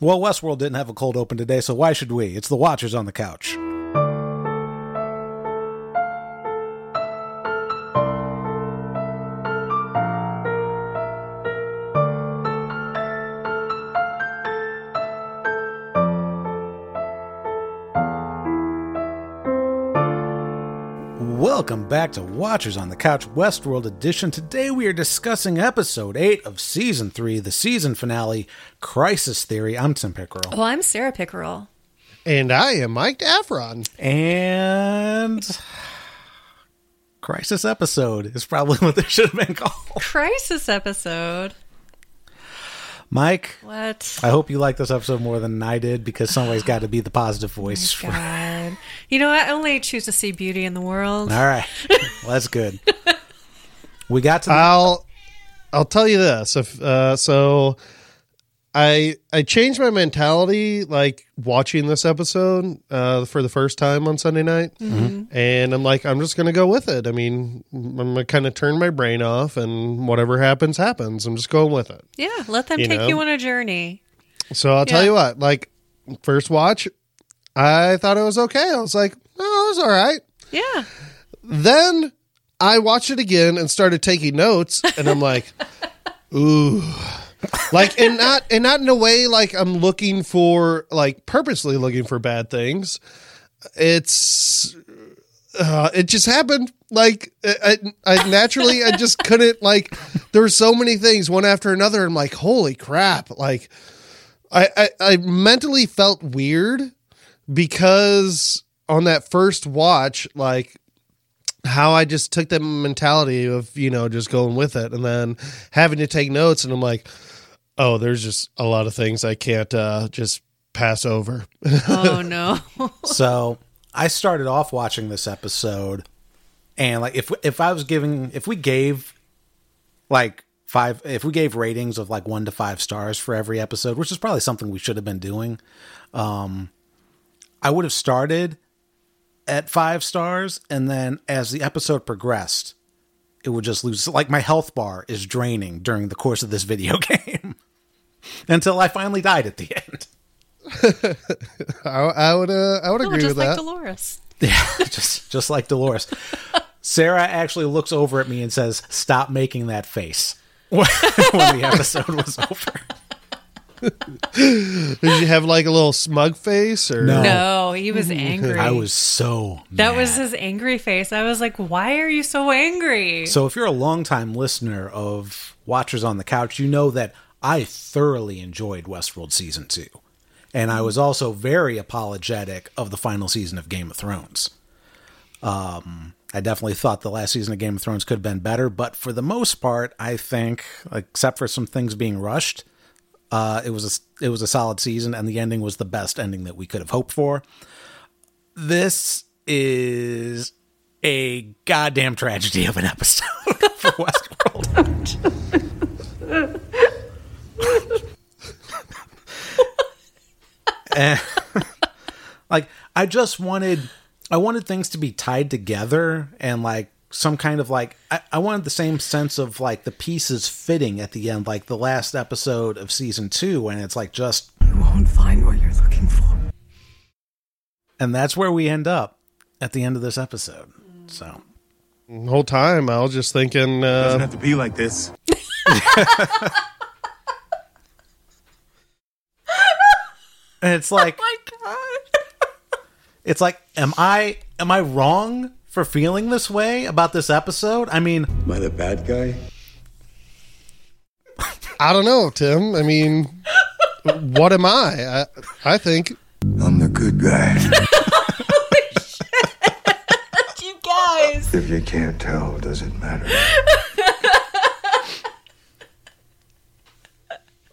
Well, Westworld didn't have a cold open today, so why should we? It's the Watchers on the couch. Back to Watchers on the Couch Westworld Edition. Today we are discussing episode 8 of season 3, the season finale, Crisis Theory. I'm Tim Pickerel. Well, I'm Sarah Pickerel. And I am Mike Daffron. And Crisis episode is probably what this should have been called. Crisis episode. Mike, What? I hope you like this episode more than I did because somebody's got to be the positive voice. Oh for- God. You know, I only choose to see beauty in the world. All right. Well, that's good. We got to the I'll I'll tell you this. If uh, so, I I changed my mentality like watching this episode uh, for the first time on Sunday night, and I'm like, I'm just gonna go with it. I mean, I'm gonna kind of turn my brain off, and whatever happens, happens. I'm just going with it. Yeah, let them You take know? you on a journey. So I'll tell you what, like first watch, I thought it was okay. I was like, oh, it was all right. Yeah. Then I watched it again and started taking notes, and I'm like, ooh. Like and not and not in a way like I'm looking for like purposely looking for bad things. It's uh, it just happened. Like I, I naturally I just couldn't like there were so many things one after another. I'm like, holy crap! Like I, I I mentally felt weird because on that first watch, like how I just took that mentality of, you know, just going with it and then having to take notes. And I'm like, oh, there's just a lot of things I can't uh, just pass over. Oh, no. So I started off watching this episode, and like if if I was giving if we gave like five if we gave ratings of like one to five stars for every episode, which is probably something we should have been doing, um, I would have started at five stars, and then as the episode progressed, it would just lose. Like my health bar is draining during the course of this video game. Until I finally died at the end. I, I would uh, I would Oh, agree just with like that. Dolores. Yeah, just just like Dolores. Sarah actually looks over at me and says, "Stop making that face." when the episode was over. Did you have like a little smug face or No. No, he was angry. I was so That mad. was his angry face. I was like, why are you so angry? So if you're a longtime listener of Watchers on the Couch, you know that I thoroughly enjoyed Westworld season 2. And I was also very apologetic of the final season of Game of Thrones. Um I definitely thought the last season of Game of Thrones could have been better, but for the most part, I think, except for some things being rushed, uh, it was a it was a solid season, and the ending was the best ending that we could have hoped for. This is a goddamn tragedy of an episode for Westworld. And, like I just wanted I wanted things to be tied together and like some kind of like I, I wanted the same sense of like the pieces fitting at the end, like the last episode of season two, and it's like just You won't find what you're looking for. and that's where we end up at the end of this episode. So the whole time I was just thinking uh Doesn't uh, have to be like this. and it's like my God. it's like am I am I wrong for feeling this way about this episode? I mean, Am I the bad guy? I don't know, Tim. I mean what am I? I I think I'm the good guy. You guys. if you can't tell, does it matter?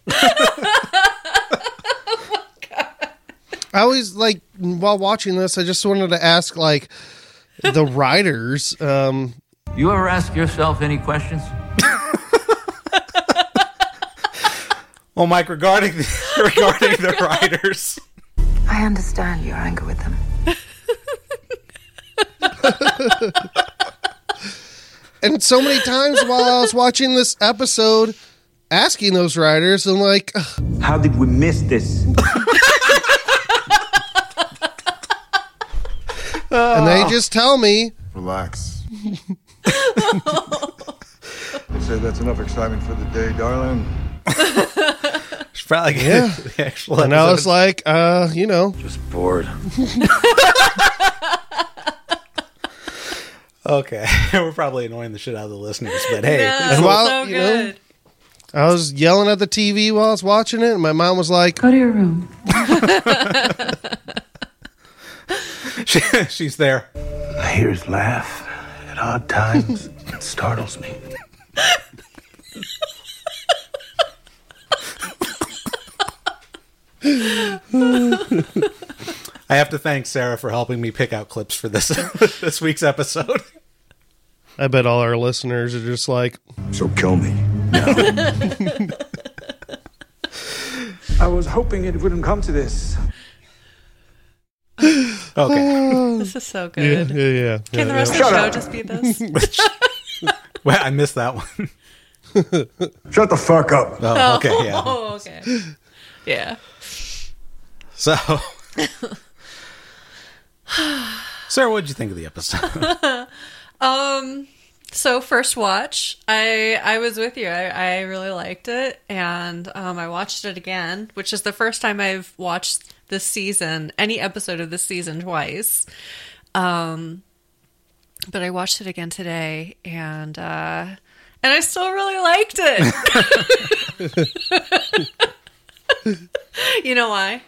oh I always like while watching this I just wanted to ask like the writers um You ever ask yourself any questions? well, Mike, regarding the, regarding the writers, I understand your anger with them. and so many times while I was watching this episode asking those writers, I'm like, ugh, How did we miss this? And they just tell me, Relax. they say that's enough excitement for the day, darling. It's probably Yeah. the actual and I episode. was like, uh, you know, Just bored. okay, we're probably annoying the shit out of the listeners, but hey, No, And while, so you know, good. I was yelling at the TV while I was watching it, and my mom was like, Go to your room. she, she's there. I hear his laugh at odd times. it startles me. I have to thank Sarah for helping me pick out clips for this this week's episode. I bet all our listeners are just like, So kill me. I was hoping it wouldn't come to this. Okay, This is so good. yeah, yeah. Can the rest yeah. of the Shut show up. just be this? well, I missed that one. Shut the fuck up. Oh, okay, yeah. Oh, okay. Yeah. So, Sarah, what did you think of the episode? Um. So first watch, I I was with you. I, I really liked it, and um, I watched it again, which is the first time I've watched this season, any episode of this season twice. Um, but I watched it again today, and uh, and I still really liked it. you know why?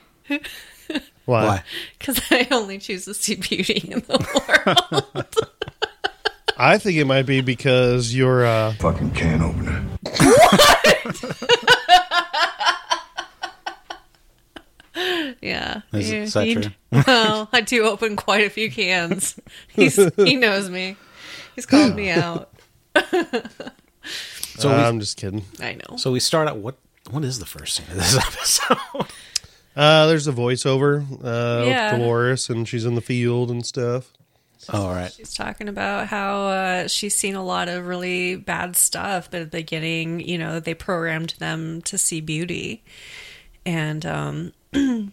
Why? Why? Because I only choose to see beauty in the world. I think it might be because you're, uh, Fucking can opener. Yeah. Is, You- is that you- true? Well, I do open quite a few cans. He's he knows me. He's called me out. So, uh, we, I'm just kidding. I know. so we start out. What what is the first scene of this episode? Uh, there's a voiceover, uh, Yeah. with Dolores, and she's in the field and stuff. All right. She's talking about how uh, she's seen a lot of really bad stuff, but at the beginning, you know, they programmed them to see beauty, and um,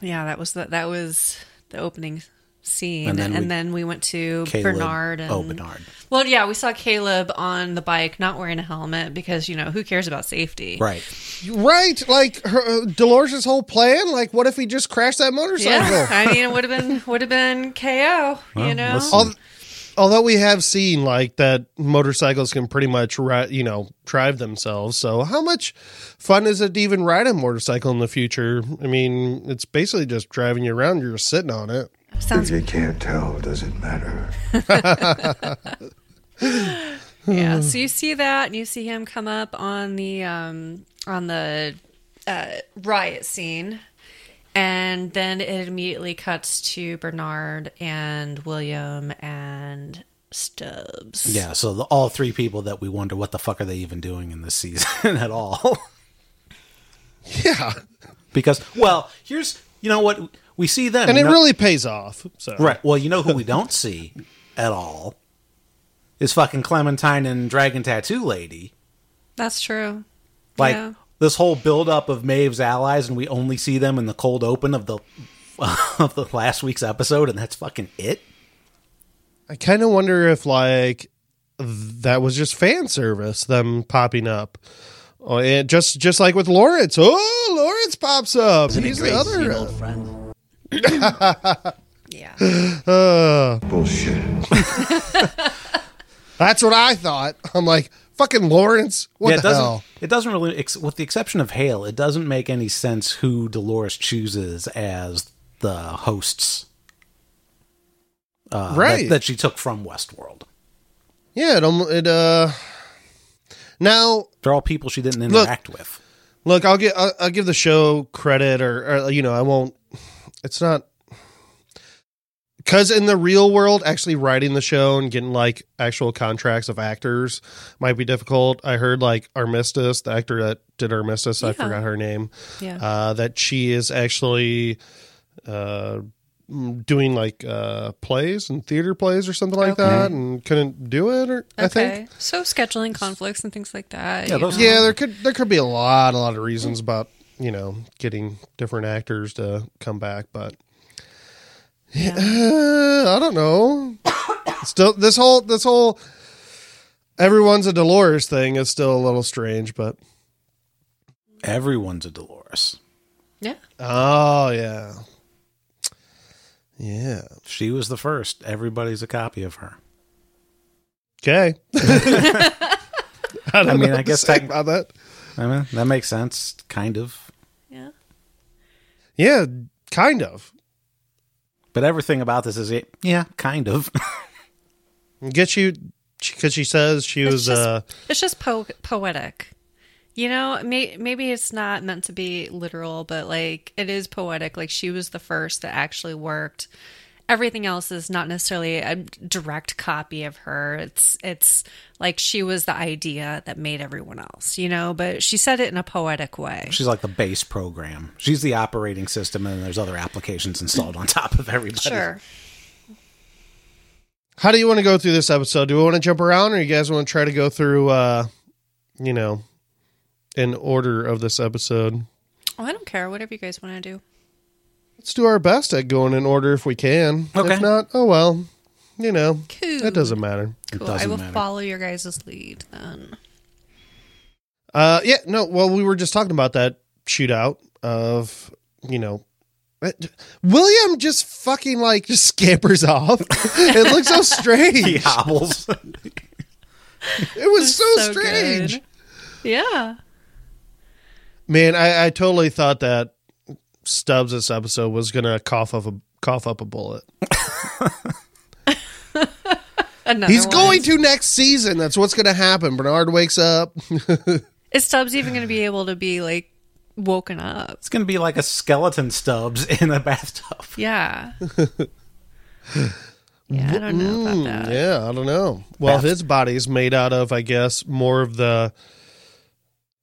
yeah, that was the, that was the opening scene, And and then then, we- we went to Caleb. Bernard. And, Oh, Bernard. Well, yeah, we saw Caleb on the bike not wearing a helmet because you know who cares about safety, Right. Right, like her, uh, Dolores' whole plan. Like, what if he just crashed that motorcycle? Yeah, I mean, it would have been would have been KO. Well, you know, listen. Al- Although we have seen like that motorcycles can pretty much ri- you know drive themselves. So how much fun is it to even ride a motorcycle in the future? I mean, it's basically just driving you around. You're just sitting on it. sounds If you can't tell, does it matter? Yeah, so you see that, and you see him come up on the um, on the uh, riot scene, and then it immediately cuts to Bernard and William and Stubbs. Yeah. So the, all three people that we wonder what the fuck are they even doing in this season at all? Yeah, because well, here's you know what we see them, and it know- really pays off. So right. Well, you know who we don't see at all is fucking Clementine and Dragon Tattoo Lady. that's true. Like Yeah. This whole buildup of Maeve's allies, and we only see them in the cold open of the of the last week's episode, and that's fucking it. I kind of wonder if like that was just fan service, them popping up. Oh, and just just like with Lawrence. Oh, Lawrence pops up. And he's the other. uh, friend. Yeah, Uh, Bullshit. that's what I thought. I'm like, fucking Lawrence. What yeah, it the doesn't. hell? It doesn't really, ex- with the exception of Hale, it doesn't make any sense who Dolores chooses as the hosts. Uh, Right. that, she took from Westworld. Yeah, it, it uh. Now, They're all people she didn't Look. interact with. look, I'll get I'll, I'll give the show credit, or, or you know, I won't. It's not because in the real world, actually writing the show and getting like actual contracts of actors might be difficult. I heard like Armistice, the actor that did Armistice, I forgot her name. yeah. Uh, that she is actually uh, mm, doing like uh plays and theater plays or something like that and couldn't do it or I think. So scheduling conflicts and things like that. Yeah, those- Yeah, there could there could be a lot a lot of reasons about, you know, getting different actors to come back, but Yeah. Uh, I don't know. still, this whole this whole everyone's a Dolores thing is still a little strange, but Everyone's a Dolores. Yeah. oh yeah, yeah. She was the first. Everybody's a copy of her. Okay. I, don't I mean, know I guess say tec- about that. I mean, that makes sense, kind of. Yeah. Yeah, kind of. But everything about this is, it yeah, kind of. Get you because she says she It's was. just- uh It's just po- poetic. You know, may- maybe it's not meant to be literal, but like it is poetic. Like she was the first that actually worked. Everything else is not necessarily a direct copy of her. It's it's like she was the idea that made everyone else, you know, but she said it in a poetic way. She's like the base program. She's the operating system, and there's other applications installed on top of everybody. Sure. How do you want to go through this episode? Do we want to jump around, or you guys want to try to go through? uh You know, in order of this episode. Oh, I don't care. Whatever you guys want to do. Let's do our best at going in order if we can. Okay. If not, oh well. You know, Cool. that doesn't matter. Cool. I doesn't will matter. follow your guys' lead then. Uh, yeah, no. Well, we were just talking about that shootout of you know. it- William just fucking like just scampers off. it looks so strange. He hobbles. It was so, So strange. good. Yeah. Man, I, I totally thought that Stubbs this episode was gonna cough up a cough up a bullet. He's one. going to next season. That's what's gonna happen. Bernard wakes up. Is Stubbs even going to be able to be like woken up? it's going to be like a skeleton Stubbs in a bathtub. Yeah. yeah, I don't know about that. Hmm, Yeah, I don't know. Well, Bath- his body's made out of, I guess, more of the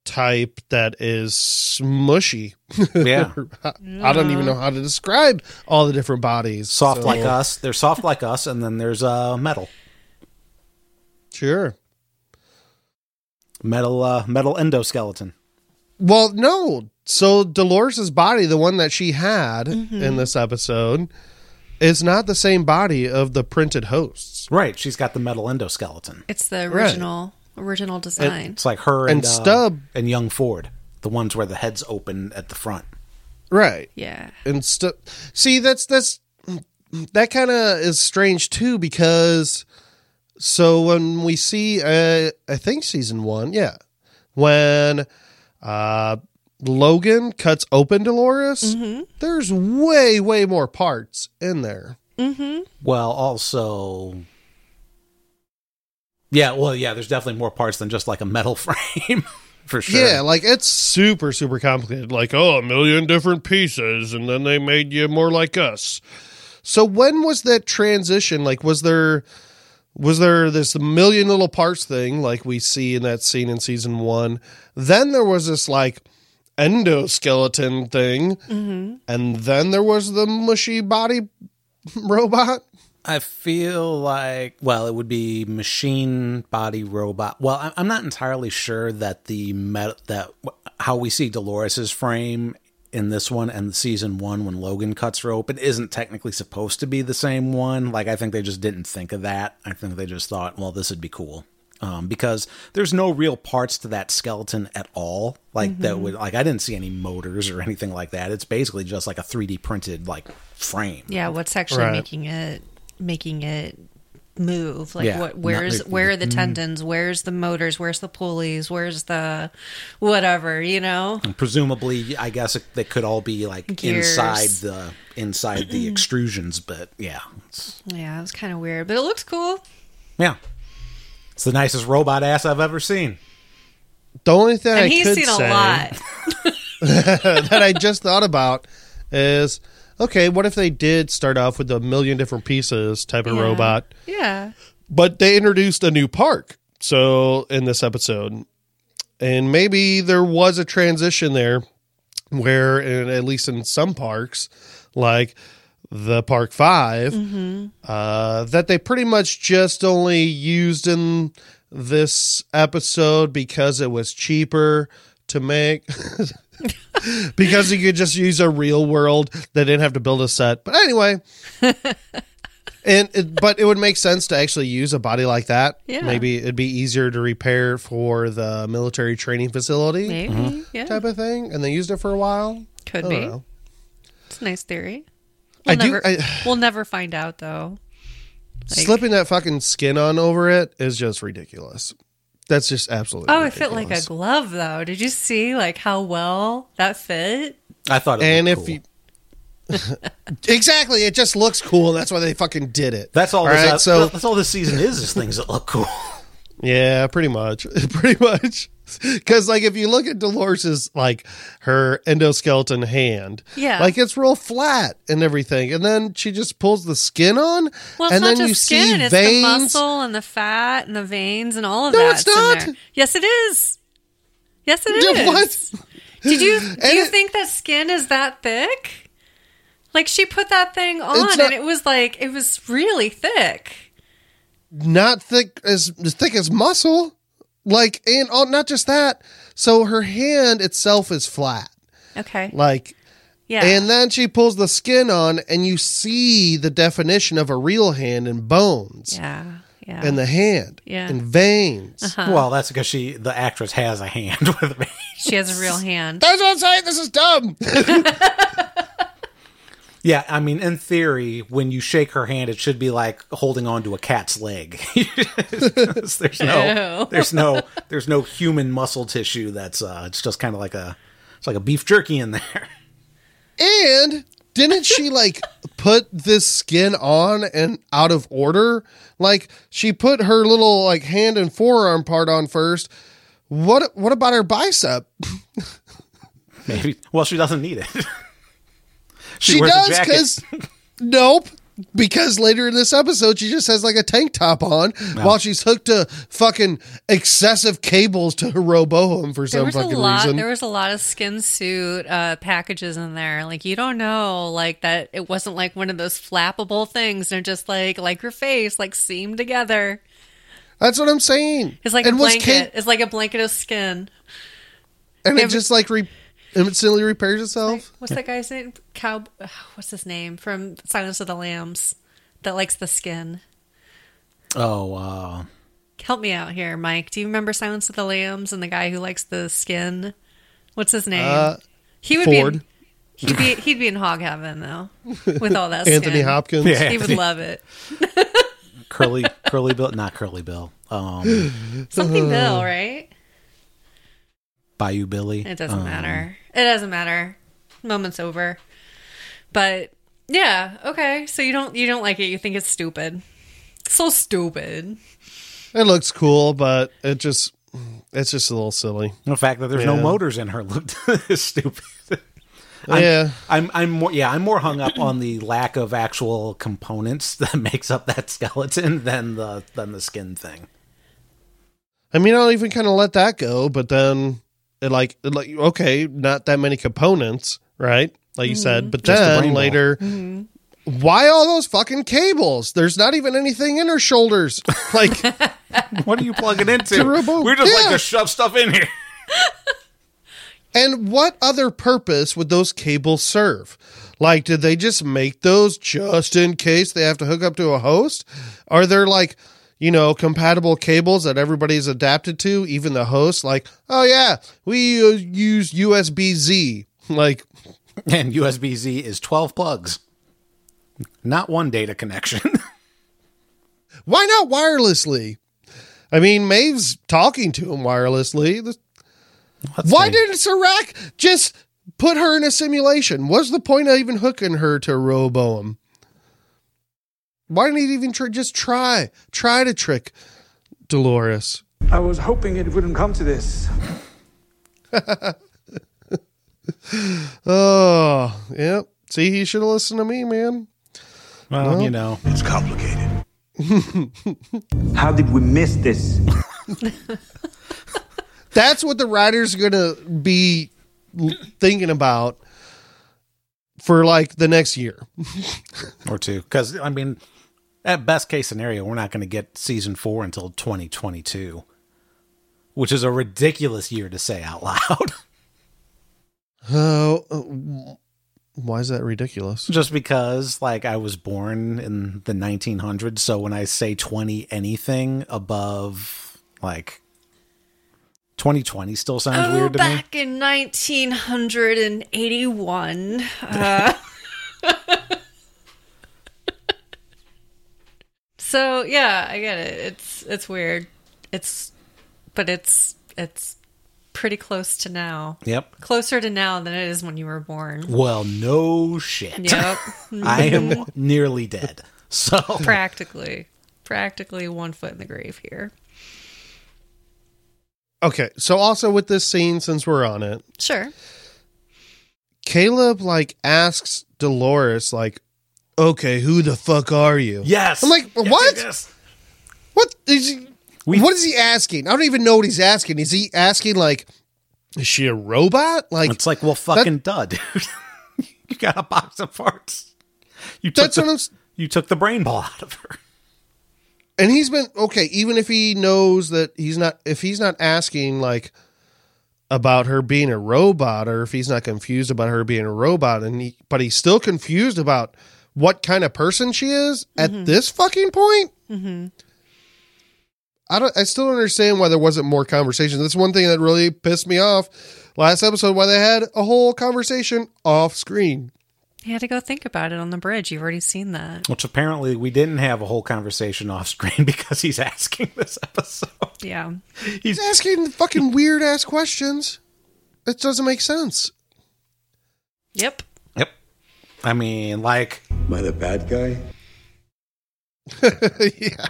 type that is mushy. Yeah. I, I don't even know how to describe all the different bodies. Soft So- like us. They're soft like us, and then there's uh, metal. Sure. Metal uh, metal endoskeleton. Well, no. So Dolores's body, the one that she had Mm-hmm. in this episode, is not the same body of the printed hosts. Right. She's got the metal endoskeleton. It's the original original design. It's like her and, And uh, Stubb- and young Ford, the ones where the heads open at the front. Right. yeah. and stuff. See, that's that's that kind of is strange too because so when we see, uh, I think season one, yeah, when uh, Logan cuts open Dolores, there's way way more parts in there. Well, also. Yeah, well, yeah, there's definitely more parts than just like a metal frame, for sure. Yeah, like it's super super complicated. Like oh, a million different pieces, and then they made you more like us. So when was that transition? Like, was there was there this million little parts thing like we see in that scene in season one? Then there was this like endoskeleton thing, mm-hmm. and then there was the mushy body robot. I feel like, well, it would be machine body robot. Well, I- I'm not entirely sure that the met that how we see Dolores's frame in this one and season one when Logan cuts her open isn't technically supposed to be the same one. Like, I think they just didn't think of that. I think they just thought, well, this would be cool. Um, because there's no real parts to that skeleton at all. Like that would like I didn't see any motors or anything like that. It's basically just like a 3D printed like frame. Yeah, what's actually Right. making it making it move? Like Yeah, what where's make- where are the mm-hmm. tendons? Where's the motors? Where's the pulleys? Where's the whatever, you know? presumably i guess it, they could all be like Gears. inside the inside the extrusions but yeah it's, Yeah, it was kind of weird, but it looks cool. yeah it's the nicest robot ass i've ever seen The only thing I he's could seen a lot. that I just thought about is okay. What if they did start off with a million different pieces type of Yeah. robot? Yeah. but they introduced a new park so in this episode and maybe there was a transition there where in, at least in some parks like the Park 5 uh, that they pretty much just only used in this episode because it was cheaper to make. because you could just use a real world, they didn't have to build a set. But anyway, and it, but it would make sense to actually use a body like that. Yeah. Maybe it'd be easier to repair for the military training facility Maybe. Mm-hmm. Yeah. type of thing, and they used it for a while. Could I be. know. It's a nice theory. I We'll do- never, I- we'll never find out though. Like- Slipping that fucking skin on over it is just ridiculous. That's just absolutely. Oh, it fit like a glove though. Did you see like how well that fit? I thought it And if cool. you exactly, it just looks cool. That's why they fucking did it. That's all. All this, right, uh, so that's all this season is. Is things that look cool. Yeah, pretty much. Pretty much. Cause like if you look at Dolores's like her endoskeleton hand, Yeah. like it's real flat and everything. And then she just pulls the skin on Well, it's and not then you skin; see it's veins. the muscle and the fat and the veins and all of No, that. No, it's not. Yes, it is. Yes, it is. what? Did you do And you it- think that skin is that thick? Like she put that thing on, not- and it was like it was really thick. Not thick as as thick as muscle. Like and oh, not just that. So her hand itself is flat. Okay. Like Yeah. And then she pulls the skin on, and you see the definition of a real hand and bones yeah. Yeah. in the hand Yeah. and veins. Uh-huh. Well, that's because she, the actress, has a hand with a vein. she has a real hand. That's what I'm saying. This is dumb. Yeah, I mean, in theory, when you shake her hand, it should be like holding on to a cat's leg. there's no, Ew. there's no, there's no human muscle tissue. That's uh, it's just kind of like a, it's like a beef jerky in there. and didn't she like put this skin on and out of order? Like she put her little like hand and forearm part on first. What what about her bicep? Maybe. Well, she doesn't need it. She, wears a does because nope. Because later in this episode, she just has like a tank top on while she's hooked to fucking excessive cables to her Rehoboam for There some was a fucking lot. reason. There was a lot of skin suit uh, packages in there. Like you don't know, like that. It wasn't like one of those flappable things. They're just like like your face, like seamed together. That's what I'm saying. It's like and a blanket. Kate- It's like a blanket of skin. and Yeah, it just like re- instantly repairs itself. What's that guy's name? Cow. What's his name from Silence of the Lambs? That likes the skin. oh, uh, Help me out here, Mike. Do you remember Silence of the Lambs and the guy who likes the skin? What's his name? Uh, he would Ford. be. In, he'd be he'd be in hog heaven though, with all that. Stuff. Anthony skin. Hopkins. Yeah. He would love it. curly, curly Bill, not curly Bill. Um, Something Bill, right? Bayou Billy. It doesn't Um, matter. It doesn't matter. Moment's over. But yeah, okay. So you don't you don't like it. You think it's stupid. So stupid. It looks cool, but it just it's just a little silly. The fact that there's no motors in her looked stupid. I'm, yeah. I'm I'm more yeah I'm more hung up on the lack of actual components that makes up that skeleton than the than the skin thing. I mean, I'll even kind of let that go, but then it like it like okay, not that many components, right? Like you said, mm-hmm. but Just a then brain ball. later, mm-hmm. why all those fucking cables? There's not even anything in her shoulders. Like, What are you plugging into? We're just Yeah. like to shove stuff in here. and what other purpose would those cables serve? Like, did they just make those just in case they have to hook up to a host? Are there like, you know, compatible cables that everybody's adapted to, even the host? Like, oh yeah, we uh, use USB Z. Like, And USB Z is 12 plugs, not one data connection. why not wirelessly? I mean, Maeve's talking to him wirelessly. The- Why didn't Serac just put her in a simulation? What's the point of even hooking her to Rehoboam? Why didn't he even try, just try, try to trick Dolores? I was hoping it wouldn't come to this. Oh, yep. See, he should have listened to me, man. well, you know, It's complicated. How did we miss this? That's what the writer's are gonna be thinking about for like the next year. or two. Because I mean, at best case scenario, we're not going to get season four until 2022, which is a ridiculous year to say out loud. Oh, uh, why is that ridiculous? Just because, like, I was born in the 1900s, so when I say 20 anything above, like, 2020 still sounds Oh, weird to me. back in 1981. Uh, so yeah, I get it. It's it's weird. It's but it's it's pretty close to now. Yep. Closer to now than it is when you were born. Well, no shit. Yep. I am nearly dead. So, practically. Practically one foot in the grave here. Okay, so also with this scene, since we're on it, Sure. Caleb like asks Dolores like, "Okay, who the fuck are you?" yes. I'm like, Yes, what? yes. What is he? We- what is he asking? I don't even know what he's asking. Is he asking like, is she a robot? Like, It's like, well, fucking duh, dude. you got a box of parts. You took the, you took the brain ball out of her. and he's been okay. Even if he knows that he's not, if he's not asking like about her being a robot, or if he's not confused about her being a robot, and he, but he's still confused about what kind of person she is at mm-hmm. this fucking point. Mm-hmm. I don't. I still don't understand why there wasn't more conversation. That's one thing that really pissed me off last episode. Why they had a whole conversation off screen. You had to go think about it on the bridge. You've already seen that. Which apparently we didn't have a whole conversation off screen because he's asking this episode. Yeah. He's asking the fucking weird ass questions. It doesn't make sense. Yep. Yep. I mean, like, Am I the bad guy? yeah.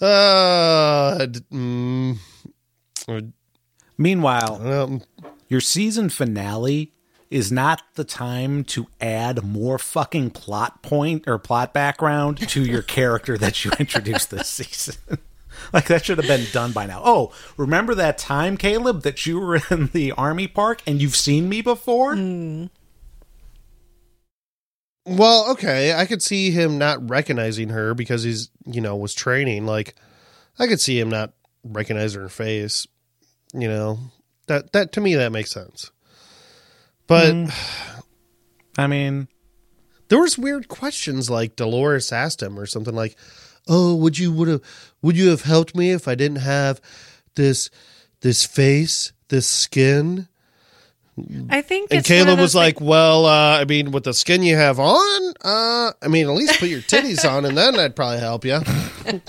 Uh, d- mm, uh, meanwhile, um, your season finale is not the time to add more fucking plot point or plot background to your character that you introduced this season. like that should have been done by now. Oh, remember that time, Caleb, that you were in the army park and you've seen me before? Well, okay. I could see him not recognizing her because he's, you know, was training. Like, I could see him not recognizing her face. You know, that that to me that makes sense. But mm. I mean, there was weird questions like Dolores asked him or something like, "Oh, would you would have would you have helped me if I didn't have this this face, this skin?" I think And it's one of Caleb those was like, "Well, uh, I mean, with the skin you have on, uh, I mean, at least put your titties on, and then I'd probably help you."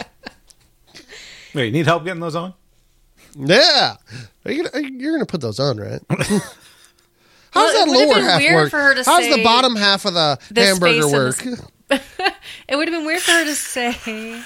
wait, you need help getting those on? Yeah, Are you gonna, you're gonna put those on, right? How's Well, that lower half weird work? for her to How's the bottom half of the this hamburger face and work? It would have been weird for her to say.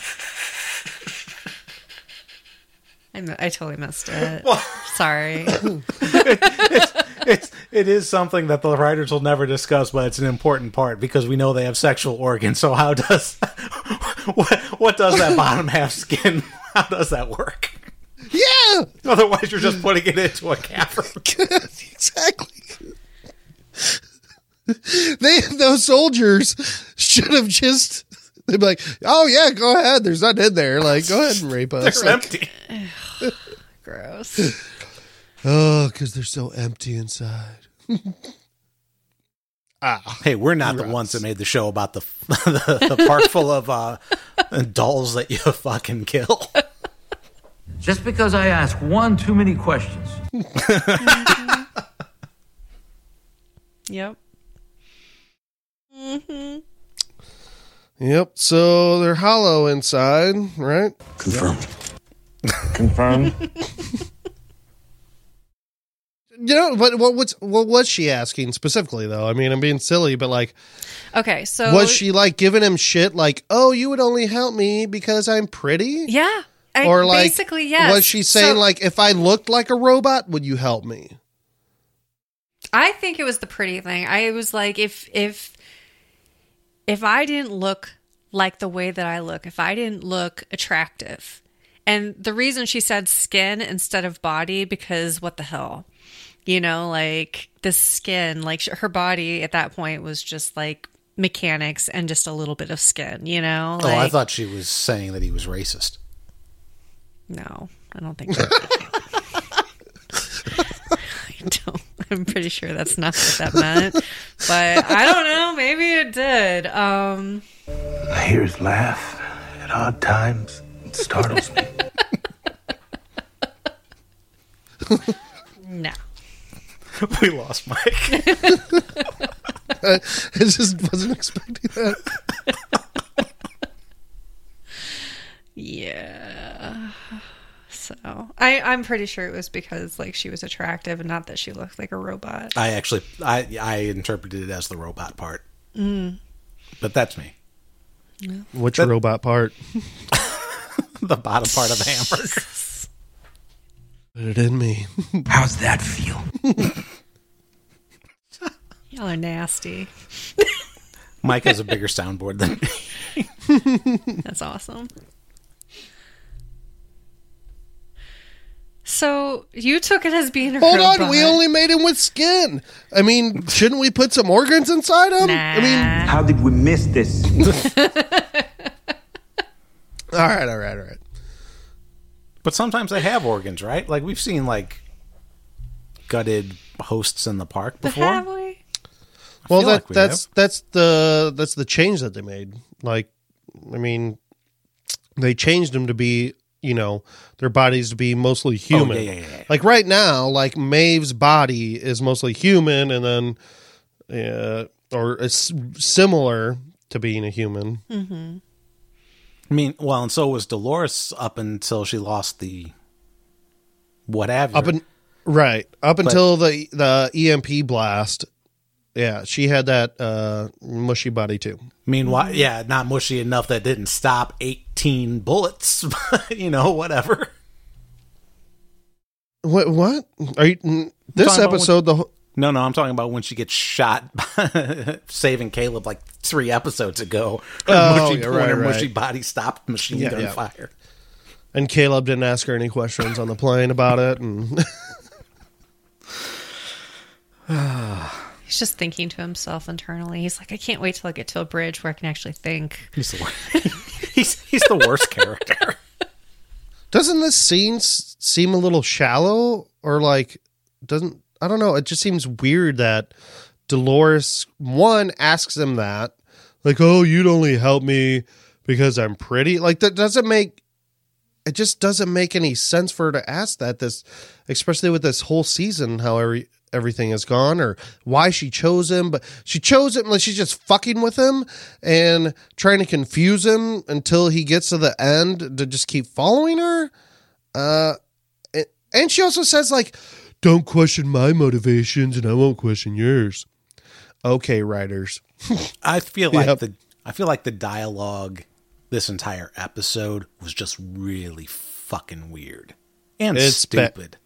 I, m- I totally missed it. Sorry. It's it is something that the writers will never discuss, but it's an important part because we know they have sexual organs. So how does what what does that bottom half skin? How does that work? yeah, Otherwise, you're just putting it into a cavern. exactly. They those soldiers should have just they'd be like, "Oh yeah, go ahead. There's nothing in there. Like, go ahead and rape us." They're Like, empty. Gross. oh, because they're so empty inside. ah, Hey, we're not the ones that made the show about the the, the park full of uh, dolls that you fucking kill. Just because I ask one too many questions. Yep. yep. So they're hollow inside, right? Confirmed. Confirmed. You know, but what what's what was she asking specifically though? I mean, I'm being silly, but like, Okay, so was she like giving him shit? Like, oh, you would only help me because I'm pretty, Yeah. I, or like, basically, yes. Was she saying So, like, if I looked like a robot, would you help me? I think it was the pretty thing. I was like, if if if I didn't look like the way that I look, if I didn't look attractive, and the reason she said skin instead of body because what the hell, You know, like the skin, like her body at that point was just like mechanics and just a little bit of skin, you know? oh, I thought she was saying that he was racist. No, I don't think so. I don't. I'm pretty sure that's not what that meant. But I don't know. Maybe it did. Um, I hear his laugh at odd times. It startles me. no. we lost Mike. I just wasn't expecting that. Yeah. So I, I'm pretty sure it was because like she was attractive and not that she looked like a robot. I actually, I I interpreted it as the robot part, Mm. but that's me. What's Which robot part? the bottom part of the hamburger. Put it in me. How's that feel? Y'all are nasty. Mike has a bigger soundboard than me. That's awesome. So you took it as being a Hold robot. on, we only made him with skin. I mean, shouldn't we put some organs inside him? I mean, How did we miss this? All right, all right, all right. But sometimes they have organs, right? Like we've seen like gutted hosts in the park But before. have we? Well, that like we that's have. that's the that's the change that they made. Like, I mean, they changed them to be, you know, their bodies to be mostly human. Oh, yeah, yeah, yeah, yeah. Like right now, like Maeve's body is mostly human, and then, uh, or it's similar to being a human. I mean, well, and so was Dolores up until she lost the what have you. Up and right up until the the EMP blast. Yeah, she had that uh, mushy body too. Meanwhile, yeah, not mushy enough that didn't stop 18 bullets, but, you know, whatever. What? What? Are you? This episode, the whole- No, no, I'm talking about when she gets shot saving Caleb like three episodes ago. Her Oh, mushy, yeah, when right, her right. mushy body stopped machine Yeah, gun yeah. fire. and Caleb didn't ask her any questions on the plane about it, and He's just thinking to himself internally. He's like, I can't wait till I get to a bridge where I can actually think. He's the worst. he's, he's the worst character. doesn't this scene s- seem a little shallow or like doesn't I don't know? It just seems weird that Dolores one asks him that, like, "Oh, you'd only help me because I'm pretty." Like that doesn't make it just doesn't make any sense for her to ask that. This, especially with this whole season, how every, everything has gone, or why she chose him. But she chose him like she's just fucking with him and trying to confuse him until he gets to the end to just keep following her. Uh, and- and she also says like, "Don't question my motivations, and I won't question yours." Okay, writers. I feel like Yep. the I feel like the dialogue this entire episode was just really fucking weird and It's ba- stupid.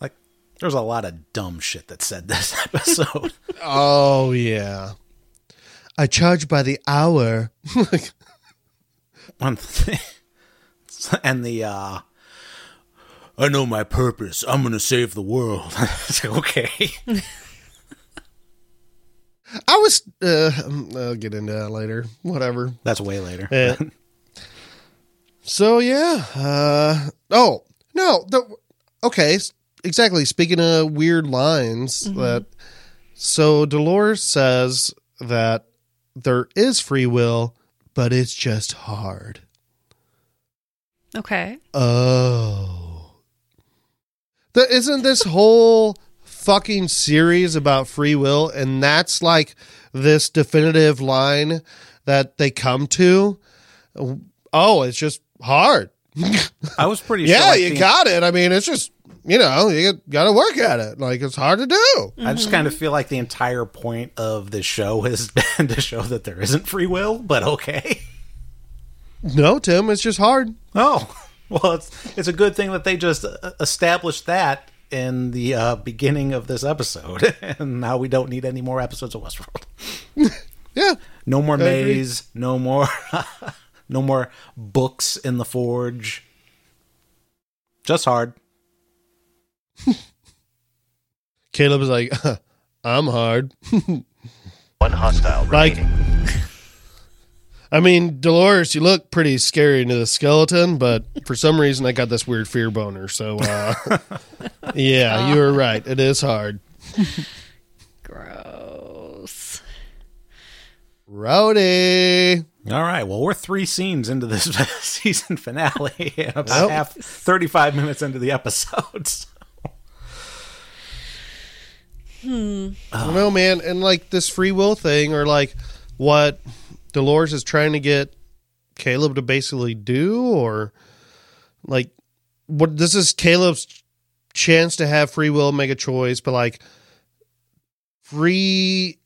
like there's a lot of dumb shit that said this episode. Oh yeah. I charge by the hour. One thing. and the uh I know my purpose. I'm going to save the world. It's like, okay. I was. Uh, I'll get into that later. Whatever. That's way later. Yeah. So yeah. Uh, oh no. The, okay. Exactly. Speaking of weird lines, that so Dolores says that there is free will, but it's just hard. Okay. Oh. The, isn't this whole fucking series about free will? And that's like this definitive line that they come to. Oh, it's just hard. I was pretty Yeah, sure. you the- got it. I mean, it's just, you know, you got to work at it. Like, it's hard to do. I just kind of feel like the entire point of this show has been to show that there isn't free will, but okay. No, Tim, it's just hard. Oh, well, it's it's a good thing that they just uh, established that in the uh, beginning of this episode, and now we don't need any more episodes of Westworld. Yeah. No more I agree. maze. No more. no more books in the forge. Just hard. Caleb is like, I'm hard. One hostile Like- remaining. I mean, Dolores, you look pretty scary into the skeleton, but for some reason I got this weird fear boner. So, uh, yeah, you were right. It is hard. Gross. Rowdy. All right. Well, we're three scenes into this season finale, and about Yep. half, 35 minutes into the episodes. I don't know, man. And like this free will thing, or like what Dolores is trying to get Caleb to basically do, or like what this is Caleb's chance to have free will, make a choice, but like free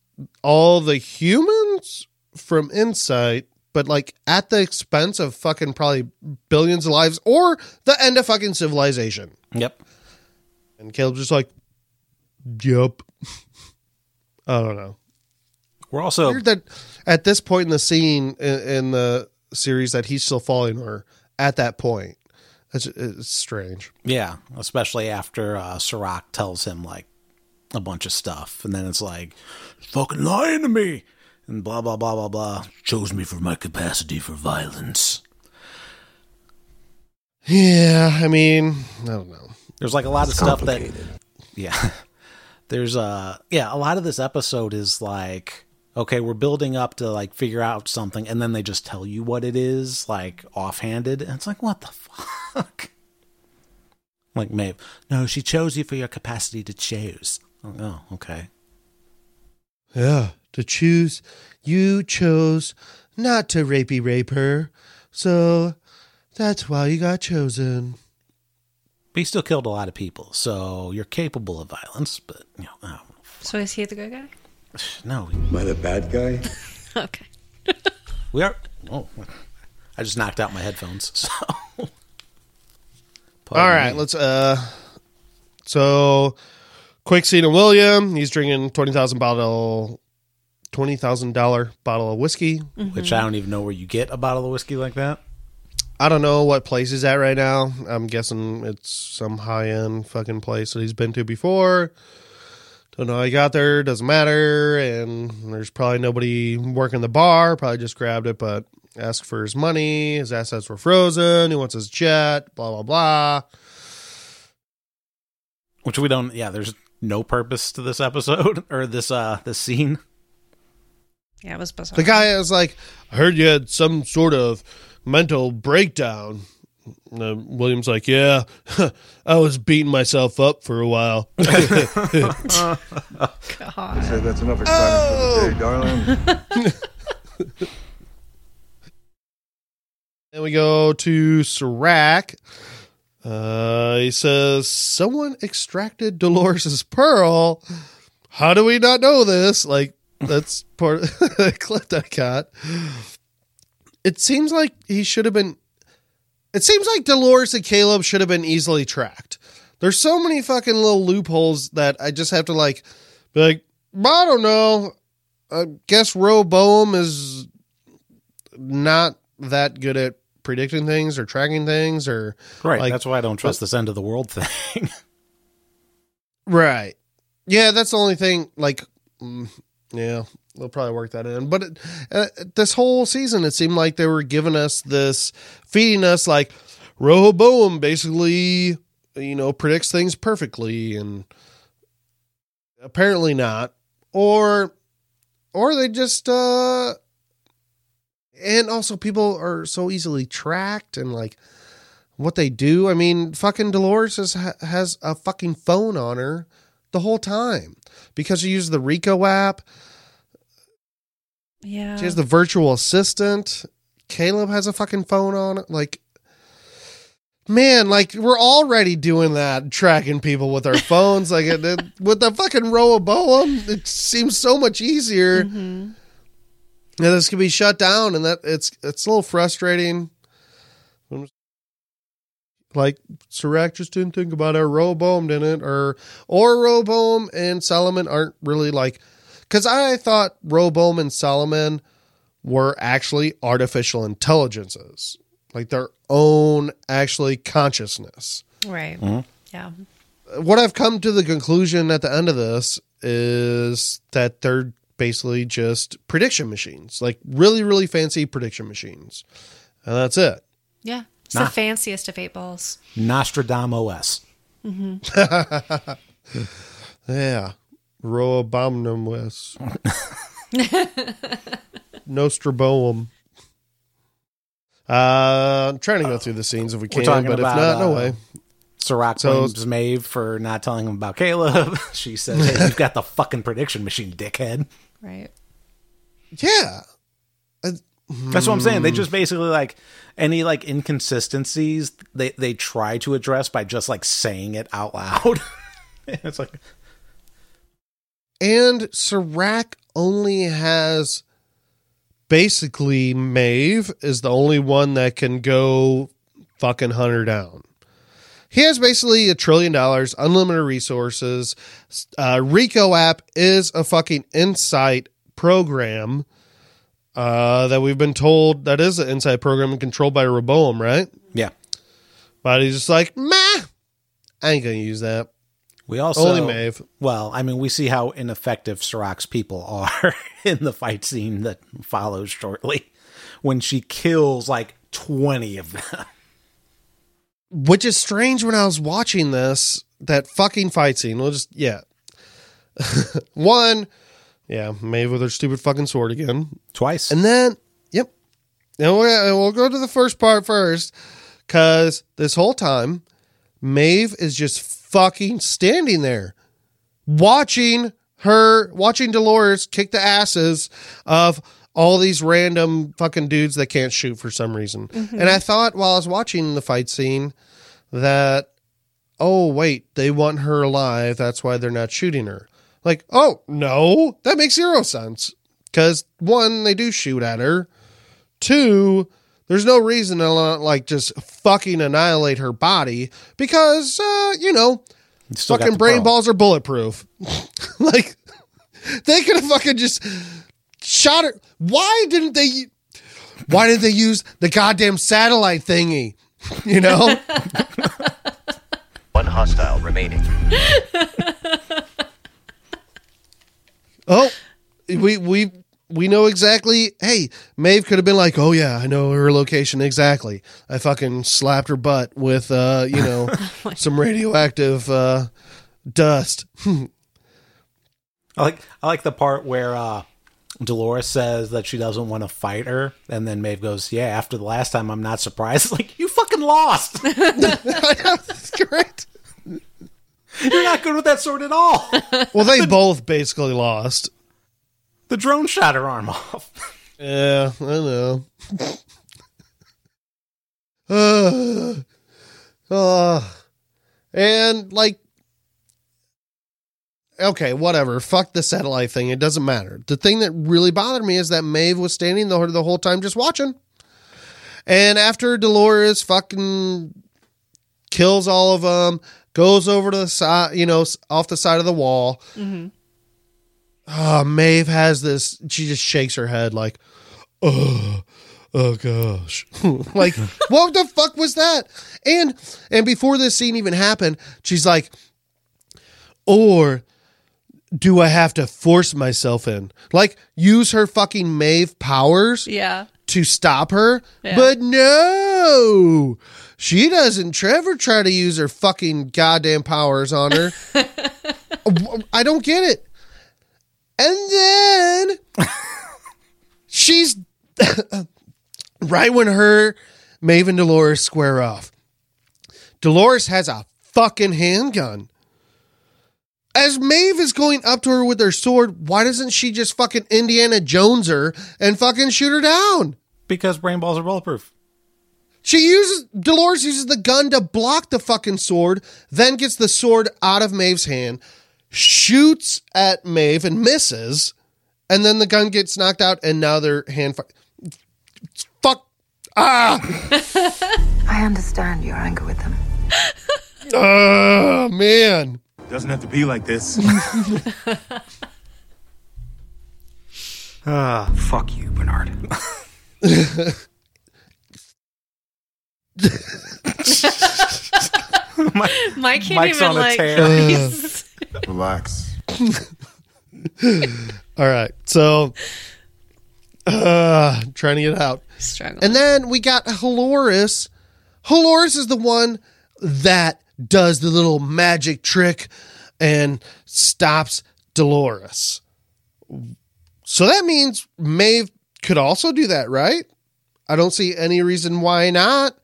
all the humans from Incite, but like at the expense of fucking probably billions of lives or the end of fucking civilization. Yep. And Caleb's just like, Yep. I don't know. We're also Weird that at this point in the scene in, in the series that he's still following her at that point. It's, it's strange. Yeah, especially after uh, Serac tells him like a bunch of stuff, and then it's like, "Fucking lying to me," and blah blah blah blah blah. Chose me for my capacity for violence. Yeah, I mean, I don't know. There's like a lot of stuff that, yeah. There's uh yeah, a lot of this episode is like, okay, we're building up to like figure out something, and then they just tell you what it is, like offhanded, and it's like, what the fuck? Like Maeve, no, she chose you for your capacity to choose. Oh, okay. Yeah, to choose, you chose not to rapey rape her, so that's why you got chosen. But you still killed a lot of people, so you're capable of violence. But you know, oh, So is he the good guy? no, Am I the bad guy? Okay. we are. Oh, I just knocked out my headphones. So, All right, let's uh so quick scene of William. He's drinking twenty thousand bottle twenty thousand dollar bottle of whiskey. which I don't even know where you get a bottle of whiskey like that. I don't know what place he's at right now. I'm guessing it's some high end fucking place that he's been to before. Don't know how he got there, doesn't matter. And there's probably nobody working the bar, probably just grabbed it, but asked for his money. His assets were frozen. He wants his jet, blah, blah, blah. Which we don't. Yeah, there's no purpose to this episode or this uh this scene. Yeah, it was bizarre. The guy was like, I heard you had some sort of mental breakdown. And, uh, William's like, Yeah, I was beating myself up for a while. God. Say that's enough excitement for the day, darling. Then we go to Serac. Uh, he says, Someone extracted Dolores's pearl. How do we not know this? Like, that's part of the clip that I got. It seems like he should have been. It seems like Dolores and Caleb should have been easily tracked. There's so many fucking little loopholes that I just have to, like, be like, I don't know. I guess Rehoboam is not that good at predicting things or tracking things or Right. Like- that's why I don't trust this end of the world thing. right yeah that's the only thing like mm, yeah they'll probably work that in but it, uh, this whole season it seemed like they were giving us this feeding us like Rehoboam basically you know predicts things perfectly and apparently not or or they just uh and also people are so easily tracked and like what they do. I mean, fucking Dolores has, has a fucking phone on her the whole time because she uses the Rico app. Yeah. She has the virtual assistant. Caleb has a fucking phone on it. Like, man, like we're already doing that, tracking people with our phones. like it, it- with the fucking Rehoboam, it seems so much easier. Mhm. Yeah, this could be shut down, and that it's it's a little frustrating. Like Serac just didn't think about it. or Rehoboam didn't, or or Rehoboam and Solomon aren't really like. Because I thought Rehoboam and Solomon were actually artificial intelligences, like their own actually consciousness. Right. Mhm. Yeah. what I've come to the conclusion at the end of this is that they're basically just prediction machines, like really, really fancy prediction machines. And that's it. Yeah. It's Nah. the fanciest of eight balls. Nostradamus. Yeah. Roabomnum West. Nostraboum. Uh, I'm trying to go through the scenes if we can, talking but if about, not, no uh, way. Serac So- blames Maeve for not telling him about Caleb. she says, hey, you've got the fucking prediction machine, dickhead. Right. Yeah. That's what I'm saying. Hmm. They just basically like any like inconsistencies they they try to address by just like saying it out loud. it's like And Serac only has basically Maeve is the only one that can go fucking hunt her down. He has basically a trillion dollars, unlimited resources. Uh, Rico app is a fucking Incite program uh, that we've been told that is an Incite program and controlled by Rehoboam, right? yeah. But he's just like, meh, I ain't gonna use that. We also Only Maeve. Well, I mean, we see how ineffective Serac's people are in the fight scene that follows shortly when she kills like 20 of them. which is strange when I was watching this that fucking fight scene. We'll just yeah. One, yeah, Maeve with her stupid fucking sword again, Twice. and then yep. And we'll, we'll go to the first part first, because this whole time, Maeve is just fucking standing there, watching her, watching Dolores kick the asses of all these random fucking dudes that can't shoot for some reason. And I thought while I was watching the fight scene that, oh, wait, they want her alive. That's why they're not shooting her. Like, oh, no, that makes zero sense. Because one, they do shoot at her. Two, there's no reason to like just fucking annihilate her body because, uh, you know, fucking the brain pearl. balls are bulletproof. like, they could have fucking just shot her. Why didn't they? Why didn't they use the goddamn satellite thingy? You know, One hostile remaining. oh, we we we know exactly. Hey, Maeve could have been like, "Oh yeah, I know her location exactly. I fucking slapped her butt with, uh, you know, some radioactive uh, dust." I like I like the part where uh Dolores says that she doesn't want to fight her, and then Maeve goes, "Yeah, after the last time, I'm not surprised." It's like you fucking lost. That's correct. You're not good with that sword at all. Well, they both basically lost. The drone shot her arm off. Yeah, I know. uh, uh, and like, okay, whatever. Fuck the satellite thing. It doesn't matter. The thing that really bothered me is that Maeve was standing the, the whole time just watching. And after Dolores fucking kills all of them, goes over to the side, you know, off the side of the wall. Oh, Maeve has this. She just shakes her head like, oh, oh gosh, like what the fuck was that? And and before this scene even happened, she's like, or do I have to force myself in? Like use her fucking Maeve powers Yeah. to stop her, Yeah. but no. She doesn't Trevor try to use her fucking goddamn powers on her. I don't get it. And then she's right when her Maeve and Dolores square off. Dolores has a fucking handgun. As Maeve is going up to her with her sword, why doesn't she just fucking Indiana Jones her and fucking shoot her down? because brain balls are bulletproof. She uses Dolores uses the gun to block the fucking sword, then gets the sword out of Maeve's hand, shoots at Maeve and misses, and then the gun gets knocked out, and now they're hand. Fu- fuck. Ah. I understand your anger with them. Oh man. Doesn't have to be like this. Ah, fuck you, Bernard. Mike can't Mike's even on a like. tear. He's- Relax. All right. So uh trying to get out. struggling. And then we got Haloris. Haloris is the one that does the little magic trick and stops Dolores. So that means Maeve could also do that, right? I don't see any reason why not.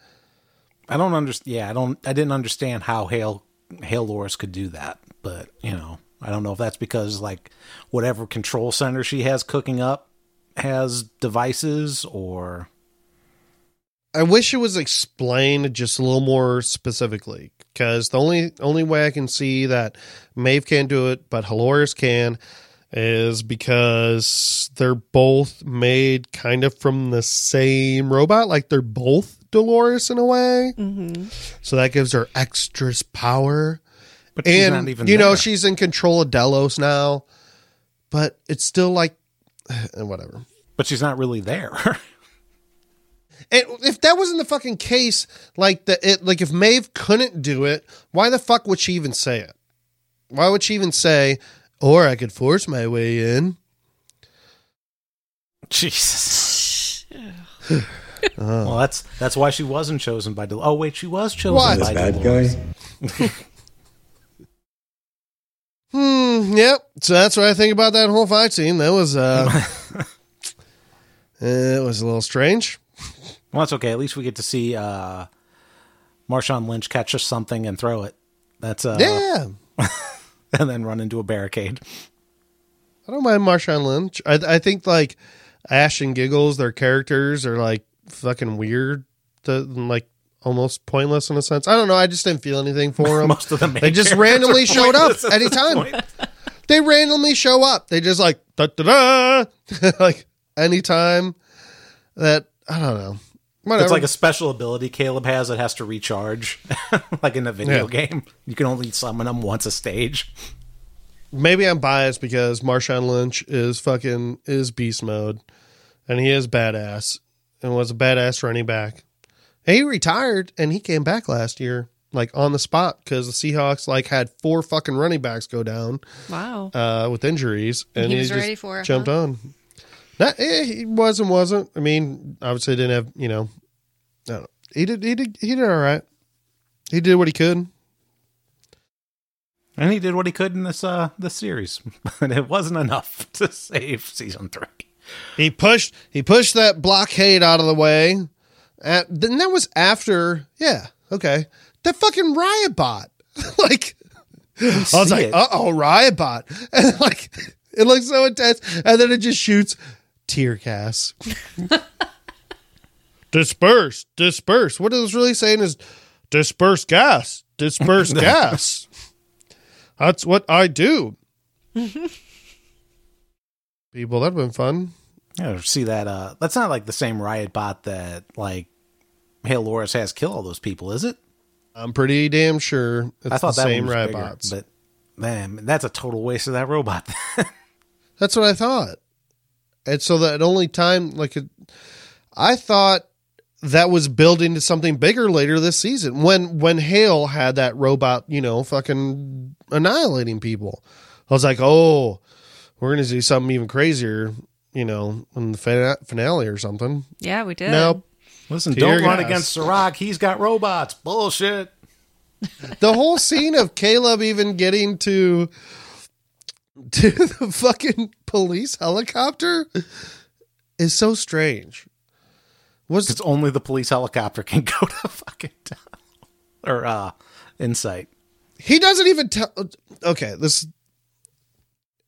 I don't understand. Yeah, I don't. I didn't understand how Hale Hale Loris could do that, but you know, I don't know if that's because like whatever control center she has cooking up has devices or I wish it was explained just a little more specifically because the only only way I can see that Maeve can't do it, but Haloris can, is because they're both made kind of from the same robot. Like they're both Dolores in a way, Mm-hmm. so that gives her extra power. But she's and not even you know there. she's in control of Delos now, but it's still like eh, whatever. but she's not really there. And if that wasn't the fucking case, like the it, like if Maeve couldn't do it, why the fuck would she even say it? Why would she even say, "Or I could force my way in"? Jesus. Well, that's that's why she wasn't chosen by. Del- oh wait, she was chosen What? by Bad Dolores. guy. Hmm. Yep. So that's what I think about that whole fight scene. That was uh, it was a little strange. Well, that's okay. At least we get to see uh, Marshawn Lynch catch us something and throw it. That's uh, yeah. and then run into a barricade. I don't mind Marshawn Lynch. I I think like Ash and Giggles, their characters are like fucking weird, to, like almost pointless in a sense. I don't know. I just didn't feel anything for them. Most of the main they just randomly showed up pointless at this anytime. They randomly show up. They just like da da da, like anytime that I don't know. Whatever. It's like a special ability Caleb has that has to recharge, like in a video Yeah. game. You can only summon them once a stage. maybe I'm biased because Marshawn Lynch is fucking is beast mode, and he is badass and was a badass running back. He retired and he came back last year, like on the spot, because the Seahawks like had four fucking running backs go down wow. uh, with injuries, and He was just ready for it, jumped huh? on. Not, eh, he was and wasn't. I mean, obviously didn't have you know. I don't know. He did. He did. He did all right. He did what he could. And he did what he could in this uh this series, but it wasn't enough to save season three. He pushed he pushed that blockade out of the way. At, then that was after, yeah, okay. That fucking riot bot. like I was like, uh oh, riot bot. And like it looks so intense. And then it just shoots tear gas. disperse, disperse. What it was really saying is disperse gas. Disperse gas. That's what I do. People, that'd been fun. Yeah, see that? Uh, that's not like the same riot bot that like Hale Loris has kill all those people, is it? I'm pretty damn sure it's I thought the that same riot bigger, bots. but man, that's a total waste of that robot. That's what I thought. And so that only time, like, it, I thought that was building to something bigger later this season when when Hale had that robot, you know, fucking annihilating people. I was like, oh, we're gonna see something even crazier, you know, in the finale or something. Yeah, we did. Nope. Listen, Tear don't run gas. against Serac. He's got robots. Bullshit. the whole scene of Caleb even getting to to the fucking police helicopter is so strange. Was Because only the police helicopter can go to fucking town. or uh Incite. he doesn't even tell okay, this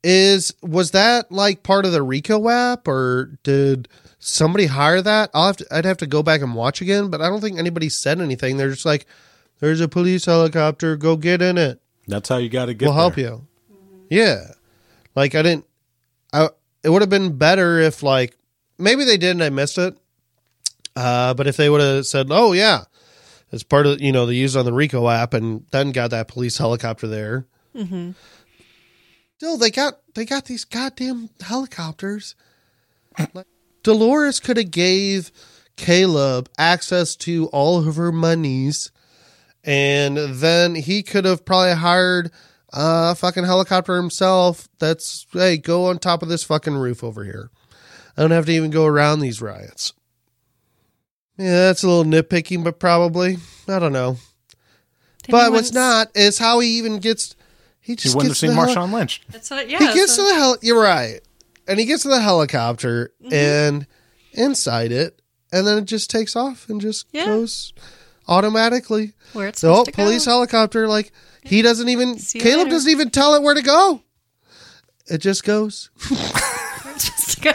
is was that like part of the Rico app or did somebody hire that? I'll have to I'd have to go back and watch again, but I don't think anybody said anything. They're just like there's a police helicopter, go get in it. That's how you got to get. we'll help there. you. Yeah. Like I didn't I it would have been better if like maybe they did and I missed it. Uh but if they would have said, "Oh yeah, it's part of you know, they used on the Rico app and then got that police helicopter there." Mm-hmm. Still, they got they got these goddamn helicopters. like, Dolores could have gave Caleb access to all of her monies and then he could have probably hired a fucking helicopter himself. That's hey, go on top of this fucking roof over here. I don't have to even go around these riots. Yeah, that's a little nitpicking, but probably I don't know. but what's not is how he even gets. He You just wouldn't have gets to seen the heli- Marshawn Lynch. That's what. Yeah. he that's gets to the hell. You're right, and he gets to the helicopter Mm-hmm. and inside it, and then it just takes off and just Yeah. goes automatically. where it's So, oh, to police go. helicopter. Like he doesn't even. See Caleb later. doesn't even tell it where to go. It just goes. It's supposed to go.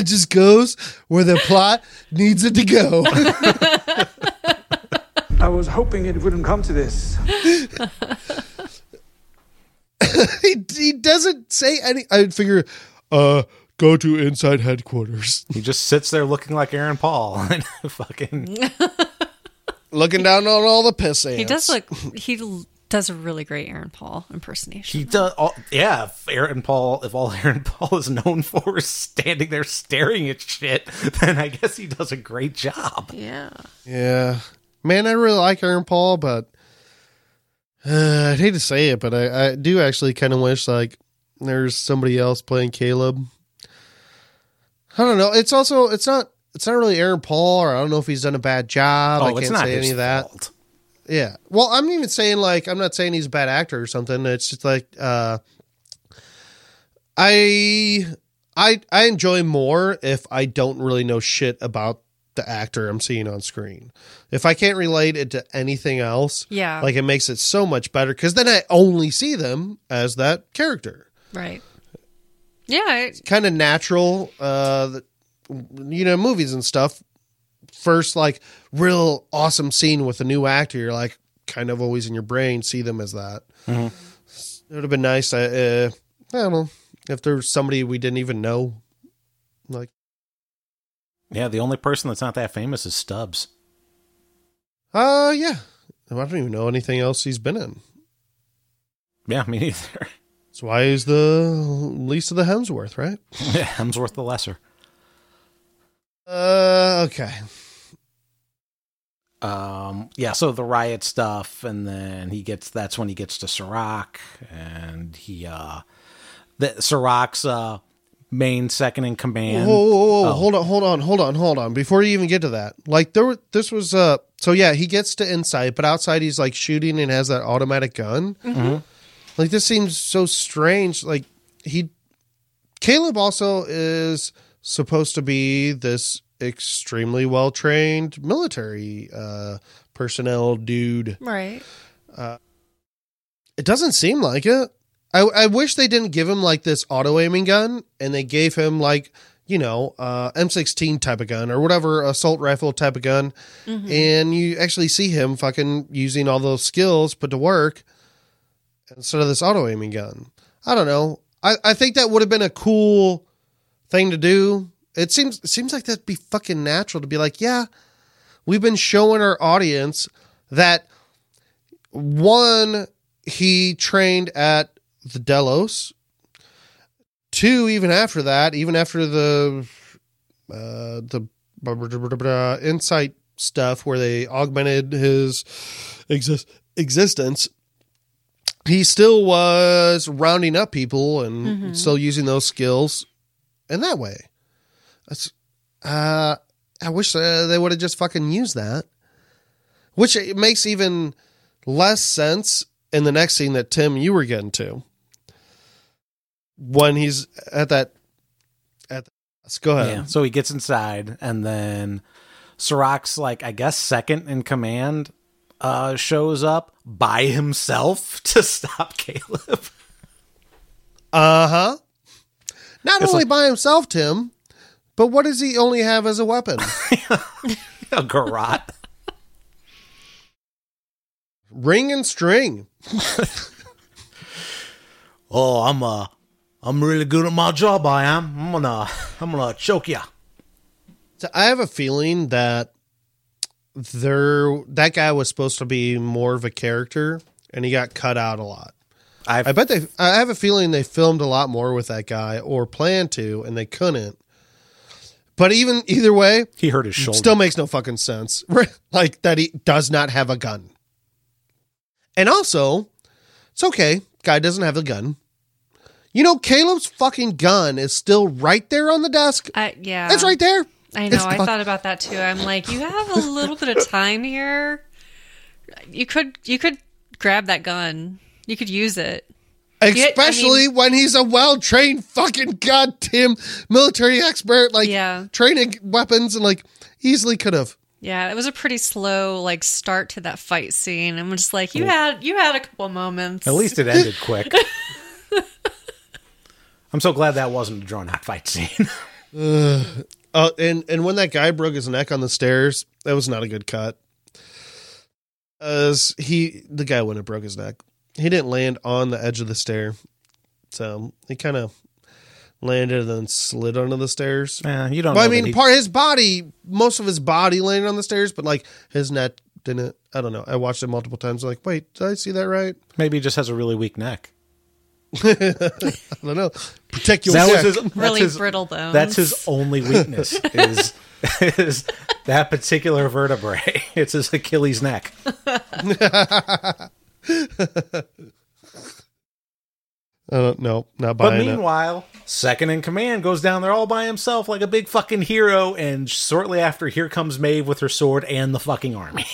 It just goes where the plot needs it to go. I was hoping it wouldn't come to this. he, he doesn't say any. I figure, uh, go to inside headquarters. He just sits there looking like Aaron Paul and fucking Looking down on all the piss ants. He does look. He does a really great Aaron Paul impersonation. he does. All, yeah, if Aaron Paul. If all Aaron Paul is known for is standing there staring at shit, then I guess he does a great job. yeah. Yeah, man, I really like Aaron Paul, but uh, I'd hate to say it, but I, I do actually kind of wish like there's somebody else playing Caleb. I don't know. It's also it's not it's not really Aaron Paul, or I don't know if he's done a bad job. I Oh, can't it's not say any of that. fault. Yeah. Well, I'm even saying like I'm not saying he's a bad actor or something. It's just like uh I I I enjoy more if I don't really know shit about the actor I'm seeing on screen. If I can't relate it to anything else, Yeah. like it makes it so much better cuz then I only see them as that character. Right. Yeah. I, Kind of natural uh that- you know movies and stuff first like real awesome scene with a new actor you're like kind of always in your brain see them as that Mm-hmm. it would have been nice uh, uh, i don't know if there's somebody we didn't even know like Yeah, the only person that's not that famous is Stubbs. uh yeah i don't even know anything else he's been in Yeah, me neither. that's why he's the least of the hemsworth right Yeah, Hemsworth the Lesser. uh okay Um, yeah, so the riot stuff, and then he gets that's when he gets to Serac, and he uh, the Serac's uh main second in command. Whoa, whoa, whoa, whoa. Oh. hold on, hold on, hold on, hold on. Before you even get to that, like there, were, this was uh, so yeah, he gets to inside, but outside he's like shooting and has that automatic gun. Like this seems so strange. Like he, Caleb also is supposed to be this extremely well trained military uh personnel dude. right. Uh It doesn't seem like it. I, I wish they didn't give him like this auto aiming gun and they gave him like, you know, uh, M16 type of gun or whatever assault rifle type of gun. And you actually see him fucking using all those skills put to work instead of this auto aiming gun. I don't know. I, I think that would have been a cool thing to do. It seems it seems like that'd be fucking natural to be like, yeah, we've been showing our audience that one he trained at the Delos. Two, even after that, even after the uh, the Incite stuff where they augmented his exist- existence, he still was rounding up people and still using those skills in that way. That's, uh, I wish uh, they would have just fucking used that. Which it makes even less sense in the next scene that Tim you were getting to. When he's at that at the, let's go ahead. Yeah, so he gets inside, and then Serac's like I guess second in command uh, shows up by himself to stop Caleb. Uh huh. Not It's only like- by himself, Tim, but what does he only have as a weapon? a garrote. Ring and string. Oh, I'm uh, I'm really good at my job. I am. I'm gonna, I'm gonna choke you. So I have a feeling that there that guy was supposed to be more of a character, and he got cut out a lot. I've, I bet they. I have a feeling they filmed a lot more with that guy, or planned to, and they couldn't But even either way, He hurt his shoulder. still makes no fucking sense. like that he does not have a gun. And also, it's okay. Guy doesn't have a gun. You know, Caleb's fucking gun is still right there on the desk. I, yeah. It's right there. I know. It's I fuck- thought about that too. I'm like, you have a little bit of time here. You could you could grab that gun. You could use it. I Especially when he's a well trained fucking goddamn military expert, like Yeah. training weapons and like easily could have. Yeah, it was a pretty slow like start to that fight scene. I'm just like, you oh. had you had a couple moments. At least it ended quick. I'm so glad that wasn't a drawn out fight scene. Uh, and and when that guy broke his neck on the stairs, that was not a good cut. As he, the guy wouldn't have broke his neck. He didn't land on the edge of the stair, so he kind of landed and then slid onto the stairs. Eh, you don't. Well, I know that mean, he- part his body, most of his body landed on the stairs, but like his neck didn't. I don't know. I watched it multiple times. Like, wait, did I see that right? maybe he just has a really weak neck. I don't know. Protect your That neck. was his, Really his- brittle bones. That's his only weakness is is that particular vertebrae. It's his Achilles neck. Uh, no, not But buying But meanwhile, second in command goes down there all by himself like a big fucking hero, and shortly after, here comes Maeve with her sword and the fucking army.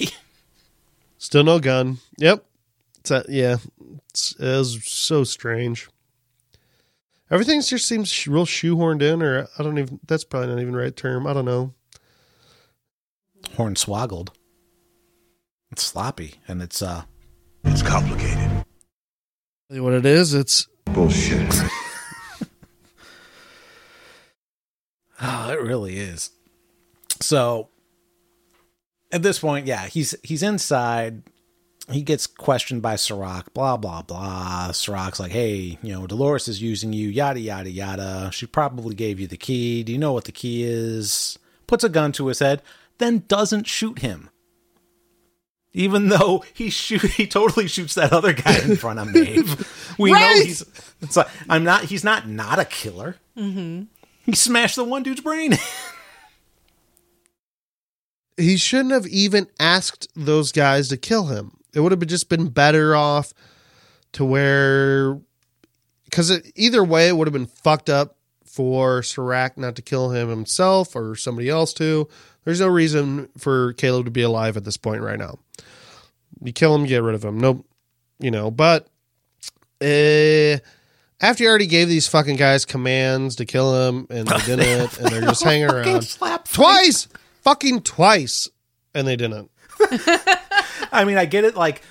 Still no gun. Yep. It's a, yeah. It's, it was so strange. Everything just seems sh- real shoehorned in, or I don't even. That's probably not even the right term. I don't know. Hornswoggled. It's sloppy, and it's uh, It's complicated. Tell What it is? It's Bullshit. Oh, it really is. So at this point, yeah, he's he's inside. He gets questioned by Serac, blah blah blah. Serac's like, "Hey, you know, Dolores is using you, yada yada yada. She probably gave you the key. Do you know what the key is?" Puts a gun to his head, then doesn't shoot him. Even though he shoot, he totally shoots that other guy in front of Maeve. We know he's. It's like I'm not. He's not not a killer. Mm-hmm. He smashed the one dude's brain. he shouldn't have even asked those guys to kill him. It would have just been better off to where, because either way, it would have been fucked up for Serac not to kill him himself or somebody else to. There's no reason for Caleb to be alive at this point right now. You kill him, you get rid of him. Nope. You know, but uh, after you already gave these fucking guys commands to kill him and they didn't, and they're just hanging around slap twice, fucking twice, and they didn't. I mean, I get it. Like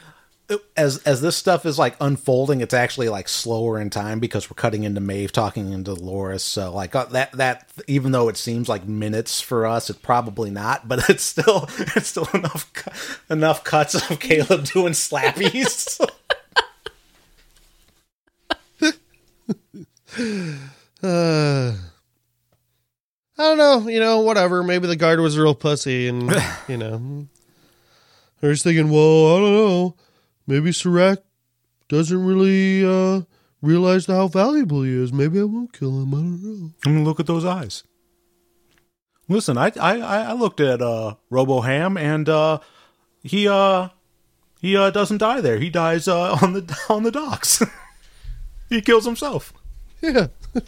as as this stuff is like unfolding, it's actually like slower in time because we're cutting into Maeve talking into Dolores. So like uh, that that even though it seems like minutes for us, it's probably not. But it's still it's still enough cu- enough cuts of Caleb doing slappies. Uh, I don't know. You know, whatever. Maybe the guard was a real pussy, and you know, I was thinking, well, I don't know. Maybe Serac doesn't really uh, realize how valuable he is. Maybe I won't kill him. I don't know. I mean, look at those eyes. Listen, I I I looked at uh Robo Ham and uh he uh he uh doesn't die there. He dies uh on the on the docks. he kills himself. Yeah.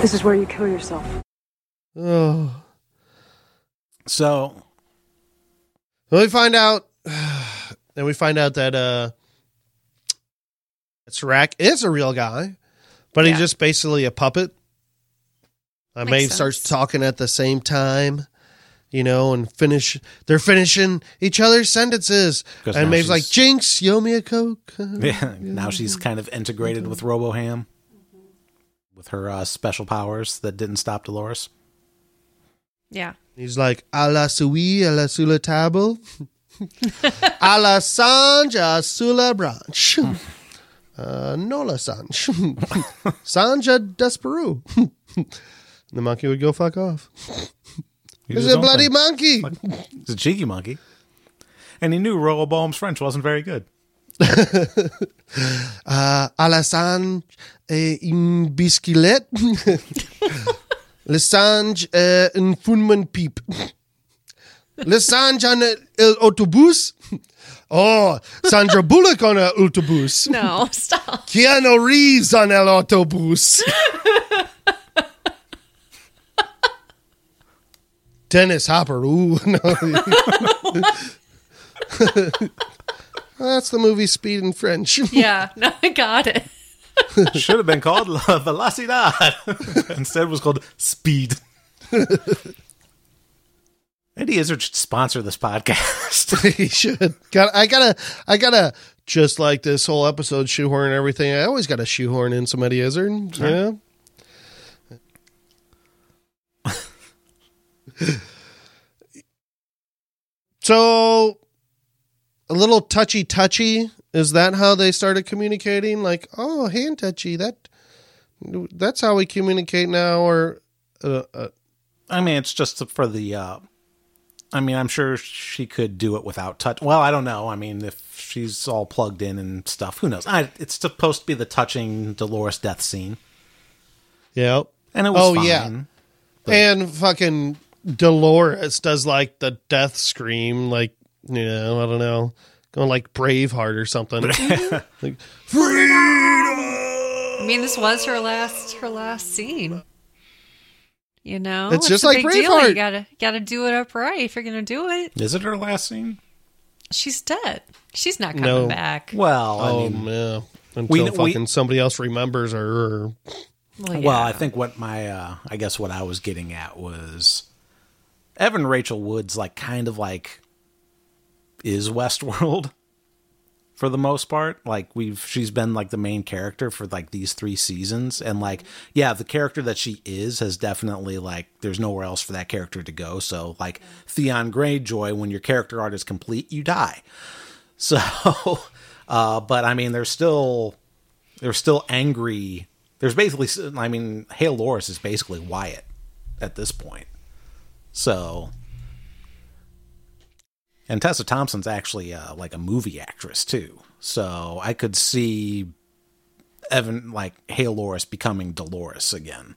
This is where you kill yourself. Oh. So Then we find out, then we find out that uh, Serac is a real guy, but Yeah. he's just basically a puppet. Uh, Maeve sense. starts talking at the same time, you know, and finish. They're finishing each other's sentences, and now Maeve's like, "Jinx, you owe me a coke." yeah, now she's kind of integrated with Robo Ham with her uh, special powers that didn't stop Dolores. Yeah. He's like, "A la sui, a la sula table, a la sange, a sula branch." Uh, no la sange. Sanja desperu. the monkey would go fuck off. He It's did his a own bloody thing. monkey. He's a cheeky monkey. And he knew Robo Bohm's French wasn't very good. Uh, à la sange et Lessange äh, in Funman Piep. Lessange an el autobus. Oh, Sandra Bullock on el autobus. No, stop. Keanu Reeves on el autobus. Dennis Hopper. Ooh, no. That's the movie Speed in French. Yeah, no, I got it. Should have been called La Velocidad. Instead, it was called Speed. Eddie Izzard should sponsor this podcast. he should. Got I gotta I gotta just like this whole episode shoehorn everything. I always gotta shoehorn in some Eddie Izzard. Yeah. so a little touchy touchy. Is that how they started communicating? Like, oh, hand touchy. That that's how we communicate now. Or, uh, uh, I mean, it's just for the. Uh, I mean, I'm sure she could do it without touch. Well, I don't know. I mean, if she's all plugged in and stuff, who knows? I, it's supposed to be the touching Dolores death scene, yeah. and it was Oh, fine. yeah. And fucking Dolores does like the death scream, like you know, I don't know, going like Braveheart or something. like freedom. I mean, this was her last her last scene. You know, It's just a like big deal. You gotta gotta do it upright if you're gonna do it. Is it her last scene? She's dead. She's not coming No. back. Well, I Oh mean, yeah. Until we- we- fucking somebody else remembers her. Or, Well, Well. I think what my, uh, I guess what I was getting at was Evan Rachel Wood's like kind of like is Westworld for the most part. Like we've, she's been like the main character for like these three seasons. And like, yeah, the character that she is has definitely like, there's nowhere else for that character to go. So like Theon Greyjoy, when your character art is complete, you die. So, uh, but I mean, there's still, there's still angry. There's basically, I mean, Hale Loris is basically Wyatt at this point. So, and Tessa Thompson's actually uh, like a movie actress too. So I could see Evan like Hale Loris becoming Dolores again.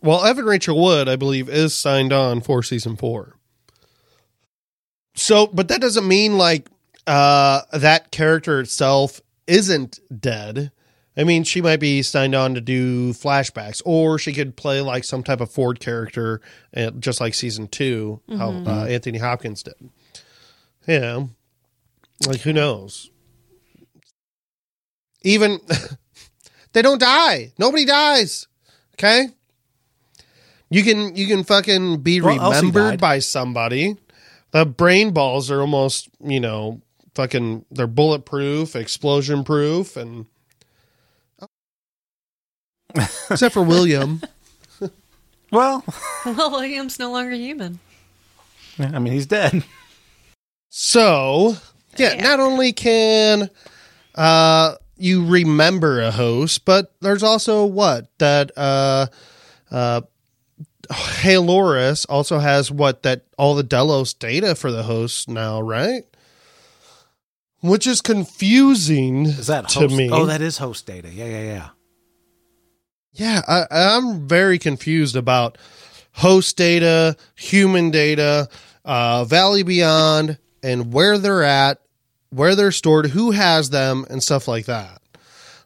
well, Evan Rachel Wood, I believe, is signed on for season four. So, but that doesn't mean like uh, that character itself isn't dead. I mean, she might be signed on to do flashbacks, or she could play like some type of Ford character, uh, just like season 2 how uh, Anthony Hopkins did. Yeah, like who knows? Even they don't die. Nobody dies. Okay, you can you can fucking be Well, remembered by somebody. The brain balls are almost you know fucking they're bulletproof, explosion proof, and except for William. Well, well, William's no longer human. I mean, he's dead. So, yeah, Yeah. not only can uh, you remember a host, but there's also what that uh, uh, Haloris also has what that all the Delos data for the host now, right? Which is confusing Is that to me. Oh, that is host data. Yeah, yeah, yeah. Yeah, I, I'm very confused about host data, human data, uh, Valley Beyond, and where they're at, where they're stored, who has them, and stuff like that.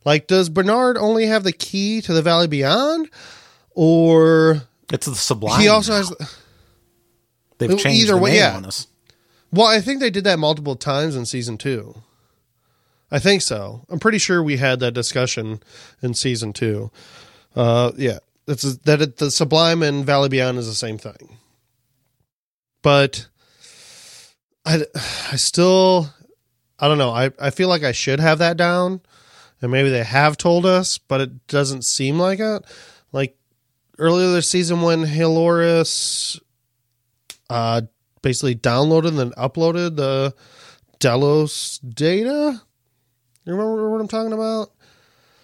Like, does Bernard only have the key to the Valley Beyond, or It's the Sublime. he also now. has? They've changed either the way, name yeah. on us. Well, I think they did that multiple times in season two. I think so. I'm pretty sure we had that discussion in season two. Uh, yeah, it's that it, the Sublime and Valley Beyond is the same thing. But I, I still, I don't know. I, I feel like I should have that down, and maybe they have told us, but it doesn't seem like it. Like earlier this season when Haloris uh, basically downloaded and then uploaded the Delos data. You remember what I'm talking about?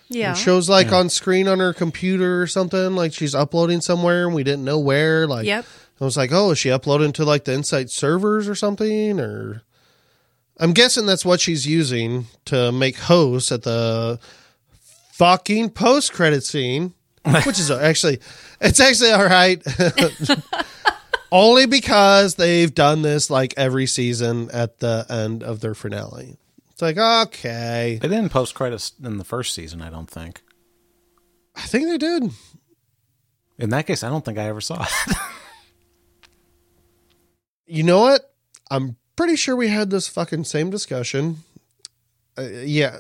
Yeah. It shows like on screen on her computer or something, like she's uploading somewhere and we didn't know where. Like, Yep. I was like, oh, is she uploading to like the Incite servers or something? Or I'm guessing that's what she's using to make hosts at the fucking post credit scene. which is actually it's actually all right. Only because they've done this like every season at the end of their finale. It's like okay, They didn't post credits in the first season, I don't think. I think they did. In that case, I don't think I ever saw it. You know what? I'm pretty sure we had this fucking same discussion. Uh, yeah,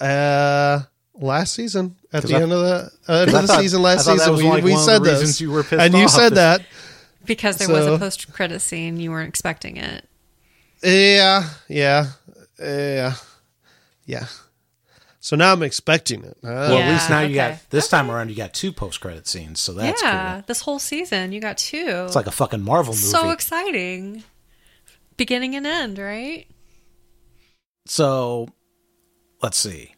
uh, last season at the I- end of the uh, end of the thought- season last season we, like we said the this, you were pissed and you said that. Because there was a post credit scene, you weren't expecting it. Yeah, yeah, yeah, yeah. So now I'm expecting it. Uh, well, at least Yeah, now you got this time around. You got two post credit scenes, so that's yeah, cool. this whole season you got two. It's like a fucking Marvel movie. so exciting. Beginning and end, right? So, let's see.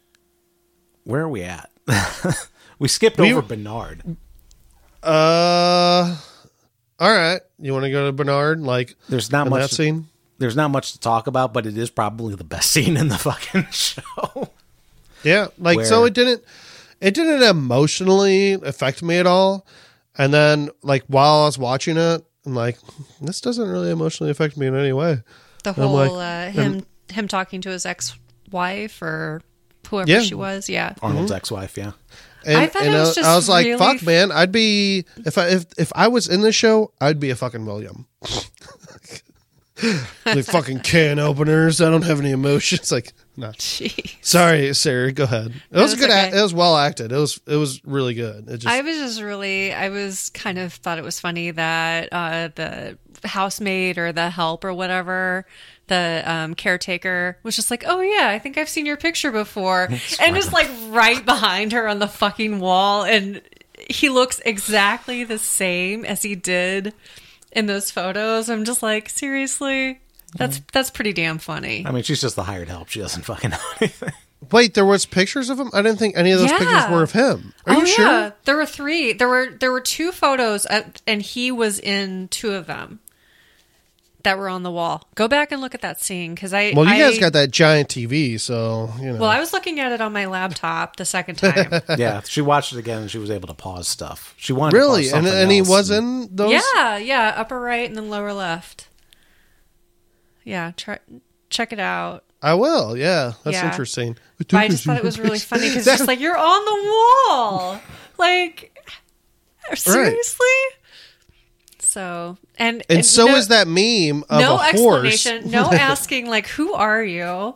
Where are we at? we skipped We- over Bernard. Uh, all right. You want to go to Bernard? Like, There's not much that scene. There's not much to talk about, but it is probably the best scene in the fucking show. Yeah, like so it didn't it didn't emotionally affect me at all. And then like while I was watching it, I'm like, this doesn't really emotionally affect me in any way. The And whole like- uh, him him talking to his ex wife or whoever Yeah. she was. Yeah. Arnold's ex-wife, yeah. And, I thought it was I, just I was like, really fuck man, I'd be if I if if I was in this show, I'd be a fucking William. like fucking can openers. I don't have any emotions. Like, no. Jeez. Sorry, Sarah. Go ahead. It was good. act okay. It was well acted. It was. It was really good. It just. I was just really, I was kind of thought it was funny that uh, the housemaid or the help or whatever, the um, caretaker was just like, oh yeah, I think I've seen your picture before. and just like right behind her on the fucking wall. And he looks exactly the same as he did in those photos. I'm just like, seriously? That's that's pretty damn funny. I mean, she's just the hired help. She doesn't fucking know anything. Wait, there was pictures of him. I didn't think any of those Yeah. pictures were of him. Are oh you sure? yeah, there were three. There were there were two photos, at, and he was in two of them that were on the wall. Go back and look at that scene because I. Well, you guys got that giant TV, so you know. Well, I was looking at it on my laptop the second time. yeah, she watched it again and she was able to pause stuff. She wanted really, to pause and and he was and- in those. yeah, yeah, upper right and then lower left. Yeah, try check it out. I will. Yeah, that's Yeah. interesting. But I just thought it was really funny because it's just like you're on the wall, like seriously. So and And so no- is that meme of no a horse. explanation, no asking like who are you?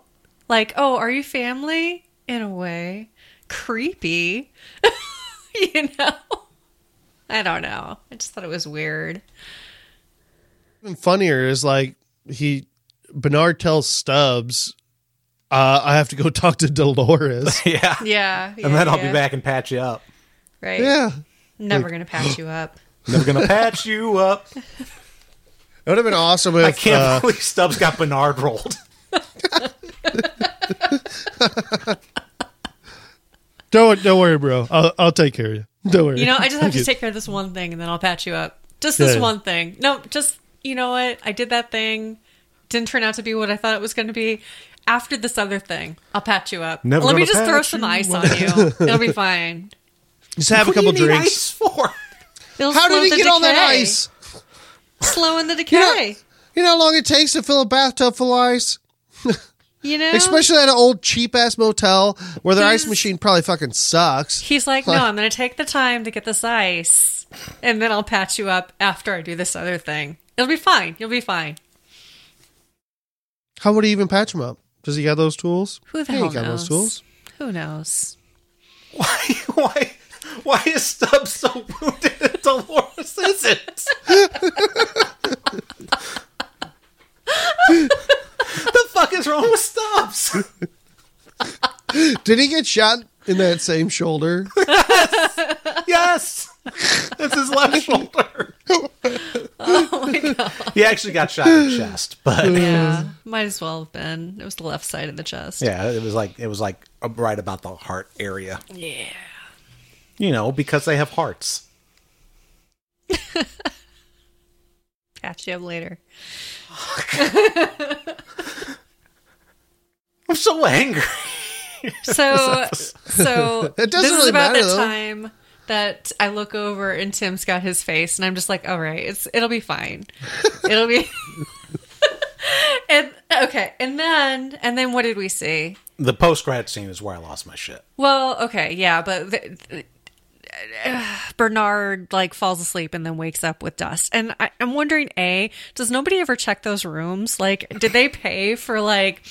Like, oh, are you family? In a way, creepy. you know, I don't know. I just thought it was weird. Even funnier is like he Bernard tells Stubbs, uh, "I have to go talk to Dolores." yeah. Yeah, And then I'll be back and patch you up. Right? yeah, Never gonna patch you up. Never gonna patch you up. it would have been awesome if I can't uh, believe Stubbs got Bernard rolled. don't don't worry, bro. I'll I'll take care of you. Don't worry. You know, I just have to take care of this one thing, and then I'll patch you up. Just this Yeah. one thing. No, just you know what? I did that thing. Didn't turn out to be what I thought it was going to be. After this other thing, I'll patch you up. Never Let me just throw some ice on you. It'll be fine. Just have a What do couple you need drinks. ice for? It'll How slow did he the get all that ice? Slowing the You know, decay. you know how long it takes to fill a bathtub full of ice? You know, Especially at an old cheap ass motel where their ice machine probably fucking sucks. he's like, no, I'm going to take the time to get this ice, and then I'll patch you up after I do this other thing. It'll be fine. You'll be fine. How would he even patch him up? Does he got those tools? Who the he hell got knows? those tools. Who knows? Why? Why? Why is Stubbs so wounded and Dolores isn't? the fuck is wrong with Stubbs? Did he get shot in that same shoulder? Yes, Yes! it's his left shoulder. Oh my god. He actually got shot in the chest, but Yeah, might as well have been. It was the left side of the chest. yeah, it was like it was like uh, right about the heart area. Yeah. You know, because they have hearts. Catch you up later. I'm so angry. So, so It doesn't this is really about matter, the though. time that I look over and Tim's got his face, and I'm just like, all right, it's it'll be fine. It'll be. and okay, and then and then what did we see? The post grad scene is where I lost my shit. Well, okay, yeah, but the, the- uh, Bernard like falls asleep and then wakes up with dust. And I, I'm wondering, a, does nobody ever check those rooms? Like, did they pay for like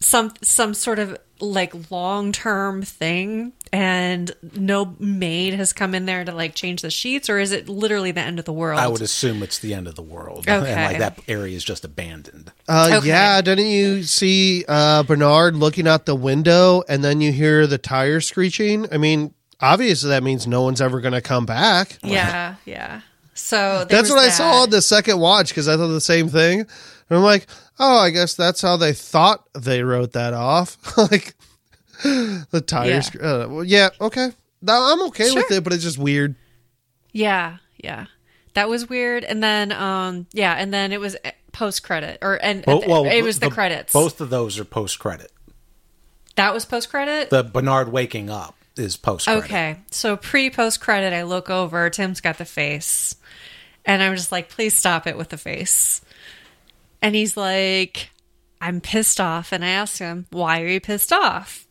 some some sort of like long term thing, and no maid has come in there to like change the sheets, or is it literally the end of the world? I would assume it's the end of the world, Okay. and like that area is just abandoned. Uh, Okay. Yeah, didn't you see uh, Bernard looking out the window and then you hear the tire screeching? I mean, obviously that means no one's ever going to come back. yeah, yeah. So That's was what I saw on the second watch because I thought the same thing. And I'm like, oh, I guess that's how they thought they wrote that off. like the tires. Yeah. Uh, well, yeah, okay. No, I'm okay with it, but it's just weird. Yeah, yeah. That was weird. And then um yeah, and then it was post credit or and Well, it was the, credits. Both of those are post credit. That was post credit? The Bernard waking up is post credit. Okay. So pre post credit I look over, Tim's got the face. And I'm just like, "Please stop it with the face." And he's like, "I'm pissed off." And I ask him, "Why are you pissed off?"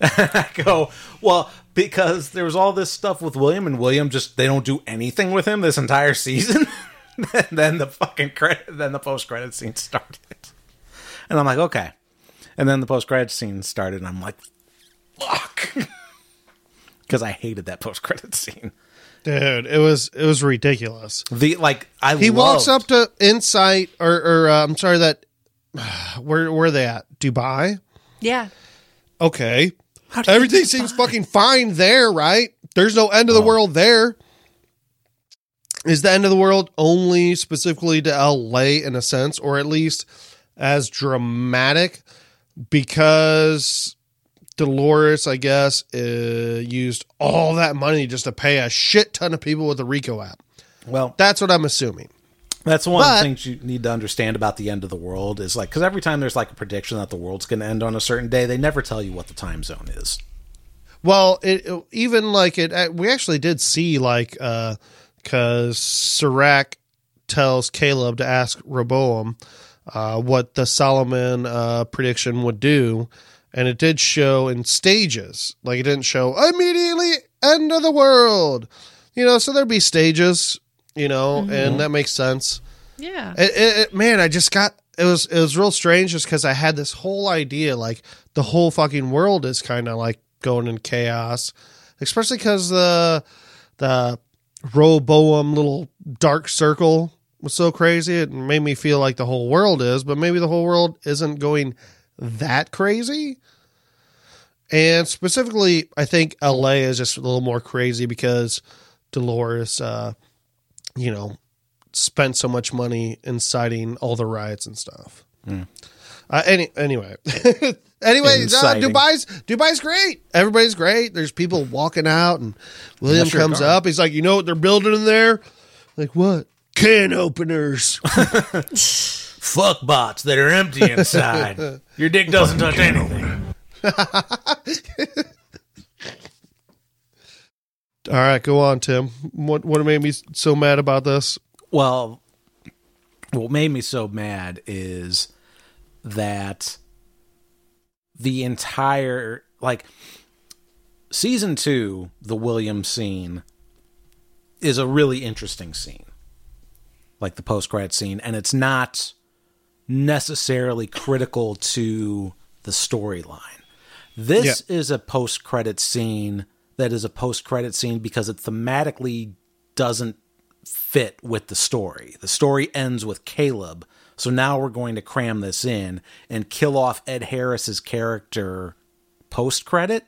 I go, well, because there was all this stuff with William, and William just they don't do anything with him this entire season. and then the fucking credit, then the post credit scene started, and I'm like, okay. And then the post credit scene started, and I'm like, fuck, because I hated that post credit scene. Dude, it was it was ridiculous. The like, I He walks up to Incite, or, or uh, I'm sorry, that where where are they at? Dubai. Yeah. Okay, everything seems fucking fine there, right? There's no end of the world there. Is the end of the world only specifically to LA in a sense, or at least as dramatic? Because Dolores, I guess, uh, used all that money just to pay a shit ton of people with the Rico app. Well, That's what I'm assuming. That's one of the things you need to understand about the end of the world is like because every time there's like a prediction that the world's going to end on a certain day, they never tell you what the time zone is. Well, it, it- even like it, uh, we actually did see like because Serac tells Caleb to ask Rehoboam uh, what the Solomon uh, prediction would do, and it did show in stages. Like it didn't show immediately end of the world, you know. So there'd be stages, you know, and mm-hmm. that makes sense. Yeah. It, it, it- man, I just got it was it was real strange just because I had this whole idea like the whole fucking world is kind of like going in chaos, especially because the the Rehoboam little dark circle was so crazy. It made me feel like the whole world is, but maybe the whole world isn't going that crazy. And specifically, I think LA is just a little more crazy because Dolores, uh, you know, spent so much money inciting all the riots and stuff. Uh, any anyway, anyway, Inciting. Dubai's Dubai's great. Everybody's great. There's people walking out, and William Unless comes up. He's like, "You know what they're building in there? Like what? Can openers." Fuck bots that are empty inside. Your dick doesn't touch anything. all right, go on, Tim. What what made me so mad about this? Well, what made me so mad is that the entire like season two, the William scene is a really interesting scene. Like the post credit scene, and it's not necessarily critical to the storyline. This is a post credit scene that is a post credit scene because it thematically doesn't fit with the story. The story ends with Caleb. So now we're going to cram this in and kill off Ed Harris's character post credit.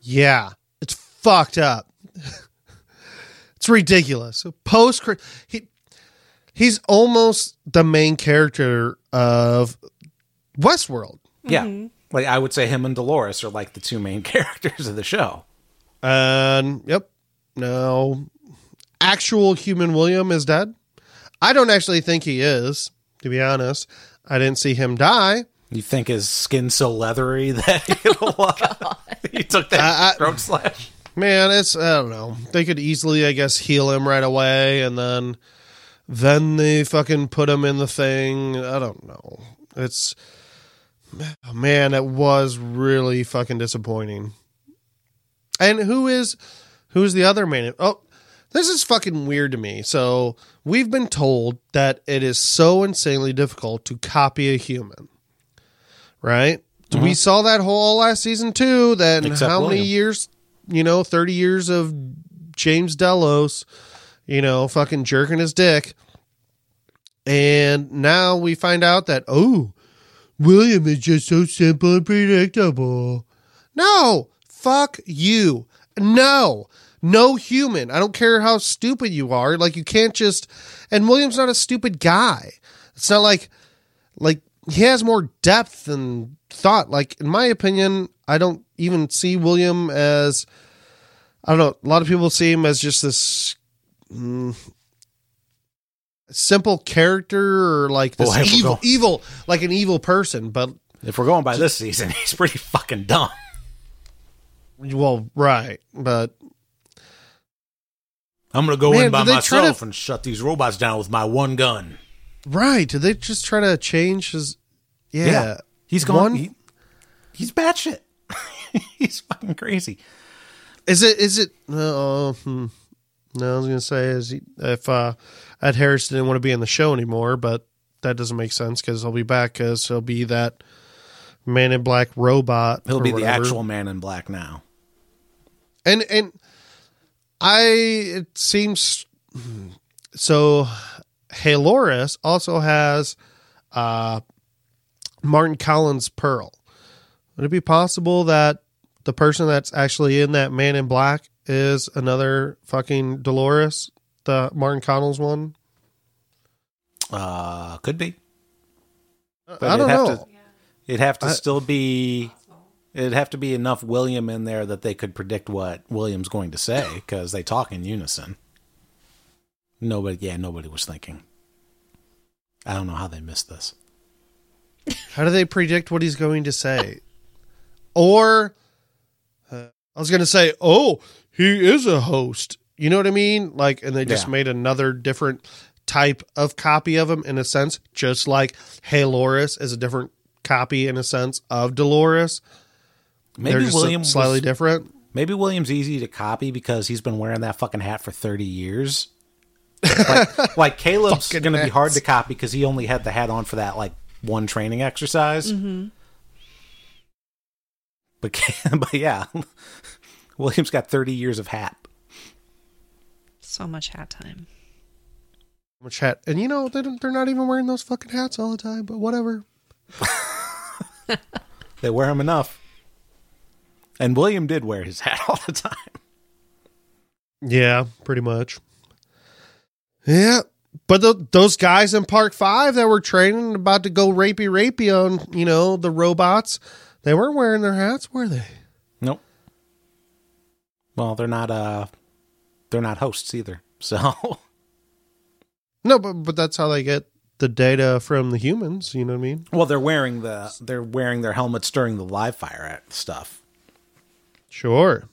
Yeah, it's fucked up. it's ridiculous. Post he he's almost the main character of Westworld. Yeah. Mm-hmm. Like I would say him and Dolores are like the two main characters of the show. And yep, no, actual human William is dead. I don't actually think he is, to be honest. I didn't see him die. You think his skin's so leathery that he, oh, he took that I- I- throat slash? man, it's I don't know. They could easily, I guess, heal him right away, and then then they fucking put him in the thing. I don't know. It's man, it was really fucking disappointing. And who is who's the other man? Oh, this is fucking weird to me. So we've been told that it is so insanely difficult to copy a human, right? Mm-hmm. We saw that whole last season too. Then Except how many years? You know, thirty years of James Delos, you know, fucking jerking his dick, and now we find out that oh, William is just so simple and predictable. No, fuck you. No, no human. I don't care how stupid you are. Like you can't just. And William's not a stupid guy. It's not like, like he has more depth and thought. Like in my opinion, I don't even see William as. I don't know. A lot of people see him as just this. Mm, simple character or like this Boy, evil evil like an evil person but If we're going by this season, he's pretty fucking dumb. Well, right, but I'm gonna go Man, in by try to- myself and shut these robots down with my one gun. right. Did they just try to change his? Yeah, he's gone. One- he- he's batshit. he's fucking crazy. Is it? Is it? Uh, hmm. No, I was gonna say is he, if uh, Ed Harris didn't want to be in the show anymore, but that doesn't make sense because he'll be back because he'll be that Man in Black robot. He'll be the actual man in black now. and and I it seems so. Haloris also has uh, Martin Connells Pearl. Would it be possible that the person that's actually in that Man in Black is another fucking Dolores, the Martin Connells one? Uh, could be. But I don't it'd have know. To, it'd have to I- still be. It'd have to be enough William in there that they could predict what William's going to say because they talk in unison. Nobody, yeah, nobody was thinking. I don't know how they missed this. How do they predict what he's going to say? or uh, I was going to say, oh, he is a host. You know what I mean? Like, and they just Yeah. made another different type of copy of him in a sense, just like Haloris is a different copy in a sense of Dolores. Maybe They're just William slightly was- different. Maybe William's easy to copy because he's been wearing that fucking hat for 30 years. like, like Caleb's going to be hard to copy because he only had the hat on for that like one training exercise. Mm-hmm. But but yeah, William's got 30 years of hat. So much hat time. Much hat, and you know they don't, they're not even wearing those fucking hats all the time. But whatever. They wear them enough. And William did wear his hat all the time. Yeah, pretty much. Yeah, but th those guys in Park Five that were training about to go rapey rapey on you know the robots, they weren't wearing their hats, were they? Nope. Well, they're not uh they're not hosts either. So No, but but that's how they get the data from the humans. You know what I mean? well, they're wearing the they're wearing their helmets during the live fire at stuff. Sure.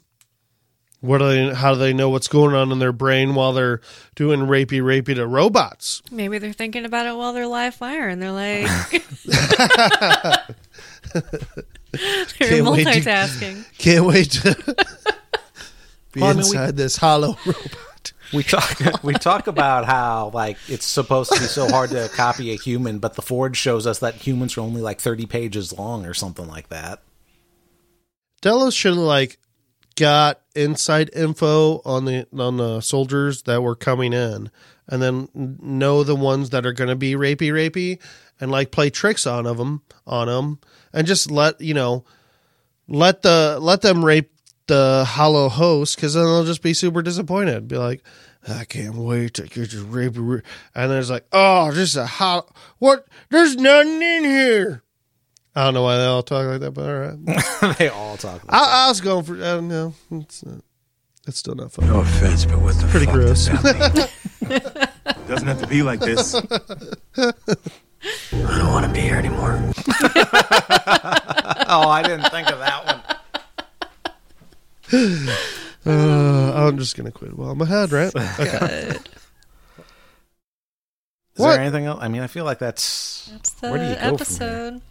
What do they? How do they know what's going on in their brain while they're doing rapey rapey to robots? Maybe they're thinking about it while they're live fire and they're like they're Can't wait to- multitasking. Can't wait to be Well, I mean, we- inside this hollow robot. We talk we talk about how like it's supposed to be so hard to copy a human, but the Ford shows us that humans are only like 30 pages long or something like that. Delos should have like got inside info on the on the soldiers that were coming in, and then know the ones that are going to be rapey rapey, and like play tricks on of them on them, and just let you know, let the let them rape the hollow host because then they'll just be super disappointed. Be like, I can't wait to get your rapey, ra-" and there's like, oh, just a hollow. What? There's nothing in here. I don't know why they all talk like that, but all right. they all talk. Like I, I was going for. I don't know. It's not, it's still not fun. No offense, but what the Pretty fuck gross. does? Doesn't have to be like this. I don't want to be here anymore. oh, I didn't think of that one. Uh, I'm just gonna quit while I'm ahead, right? Okay. Good. Is What? there anything else? I mean, I feel like that's, That's the where do you go from here? episode.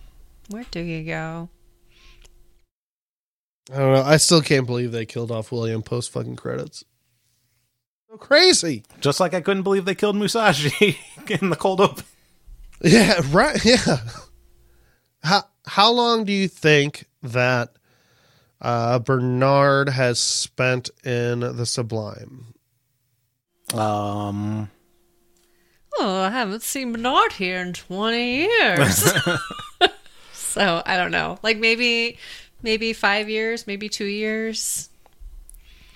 Where do you go? I don't know. I still can't believe they killed off William post fucking credits. So crazy. Just like I couldn't believe they killed Musashi in the cold open. Yeah, right. Yeah. How how long do you think that uh, Bernard has spent in the Sublime? Um, Oh, I haven't seen Bernard here in 20 years. so I don't know. Like maybe, maybe five years, maybe two years,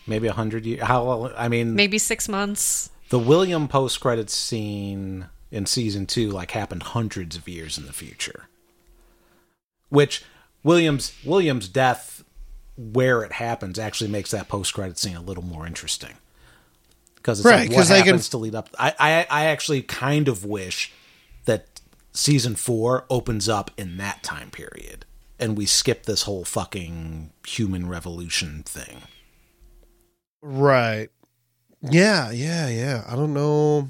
maybe a hundred years. How? I mean, maybe six months. the William post credits scene in season two like happened hundreds of years in the future. Which Williams Williams' death, where it happens, actually makes that post credit scene a little more interesting. Because it's Right, like what they can- happens to lead up. I, I I actually kind of wish that season four opens up in that time period, and we skip this whole fucking human revolution thing. Right. Yeah, yeah, yeah. I don't know.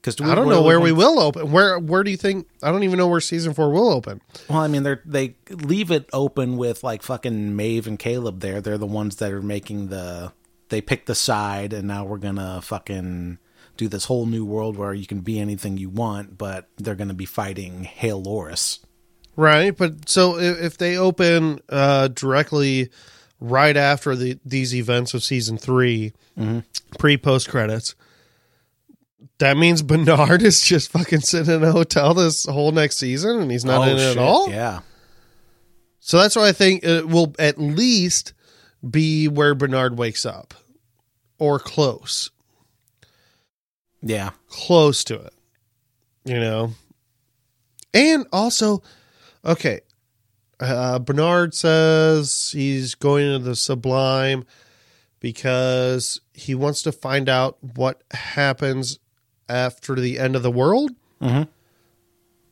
Because I don't know where we will open. Where where do you think? I don't even know where season four will open. Well, I mean, they they leave it open with like fucking Maeve and Caleb. There, they're the ones that are making the. They pick the side, and now we're gonna fucking do this whole new world where you can be anything you want, but they're gonna be fighting Hale Loris. Right, but so if, if they open uh, directly right after the these events of season 3 pre post credits, that means Bernard is just fucking sitting in a hotel this whole next season, and he's not Oh, in it shit, at all. Yeah, So that's why I think it will at least be where Bernard wakes up, or close, yeah. close to it. You know, and also, okay. Uh, Bernard says he's going to the Sublime because he wants to find out what happens after the end of the world. Mhm.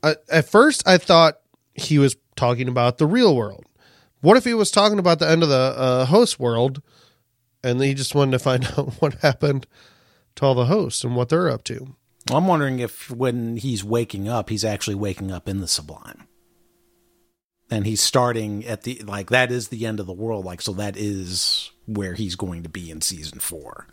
I, at first, I thought he was talking about the real world. What if he was talking about the end of the uh, host world, and he just wanted to find out what happened to all the hosts and what they're up to? Well, I'm wondering if when he's waking up, he's actually waking up in the Sublime, and he's starting at the like that is the end of the world. Like, so that is where he's going to be in season four.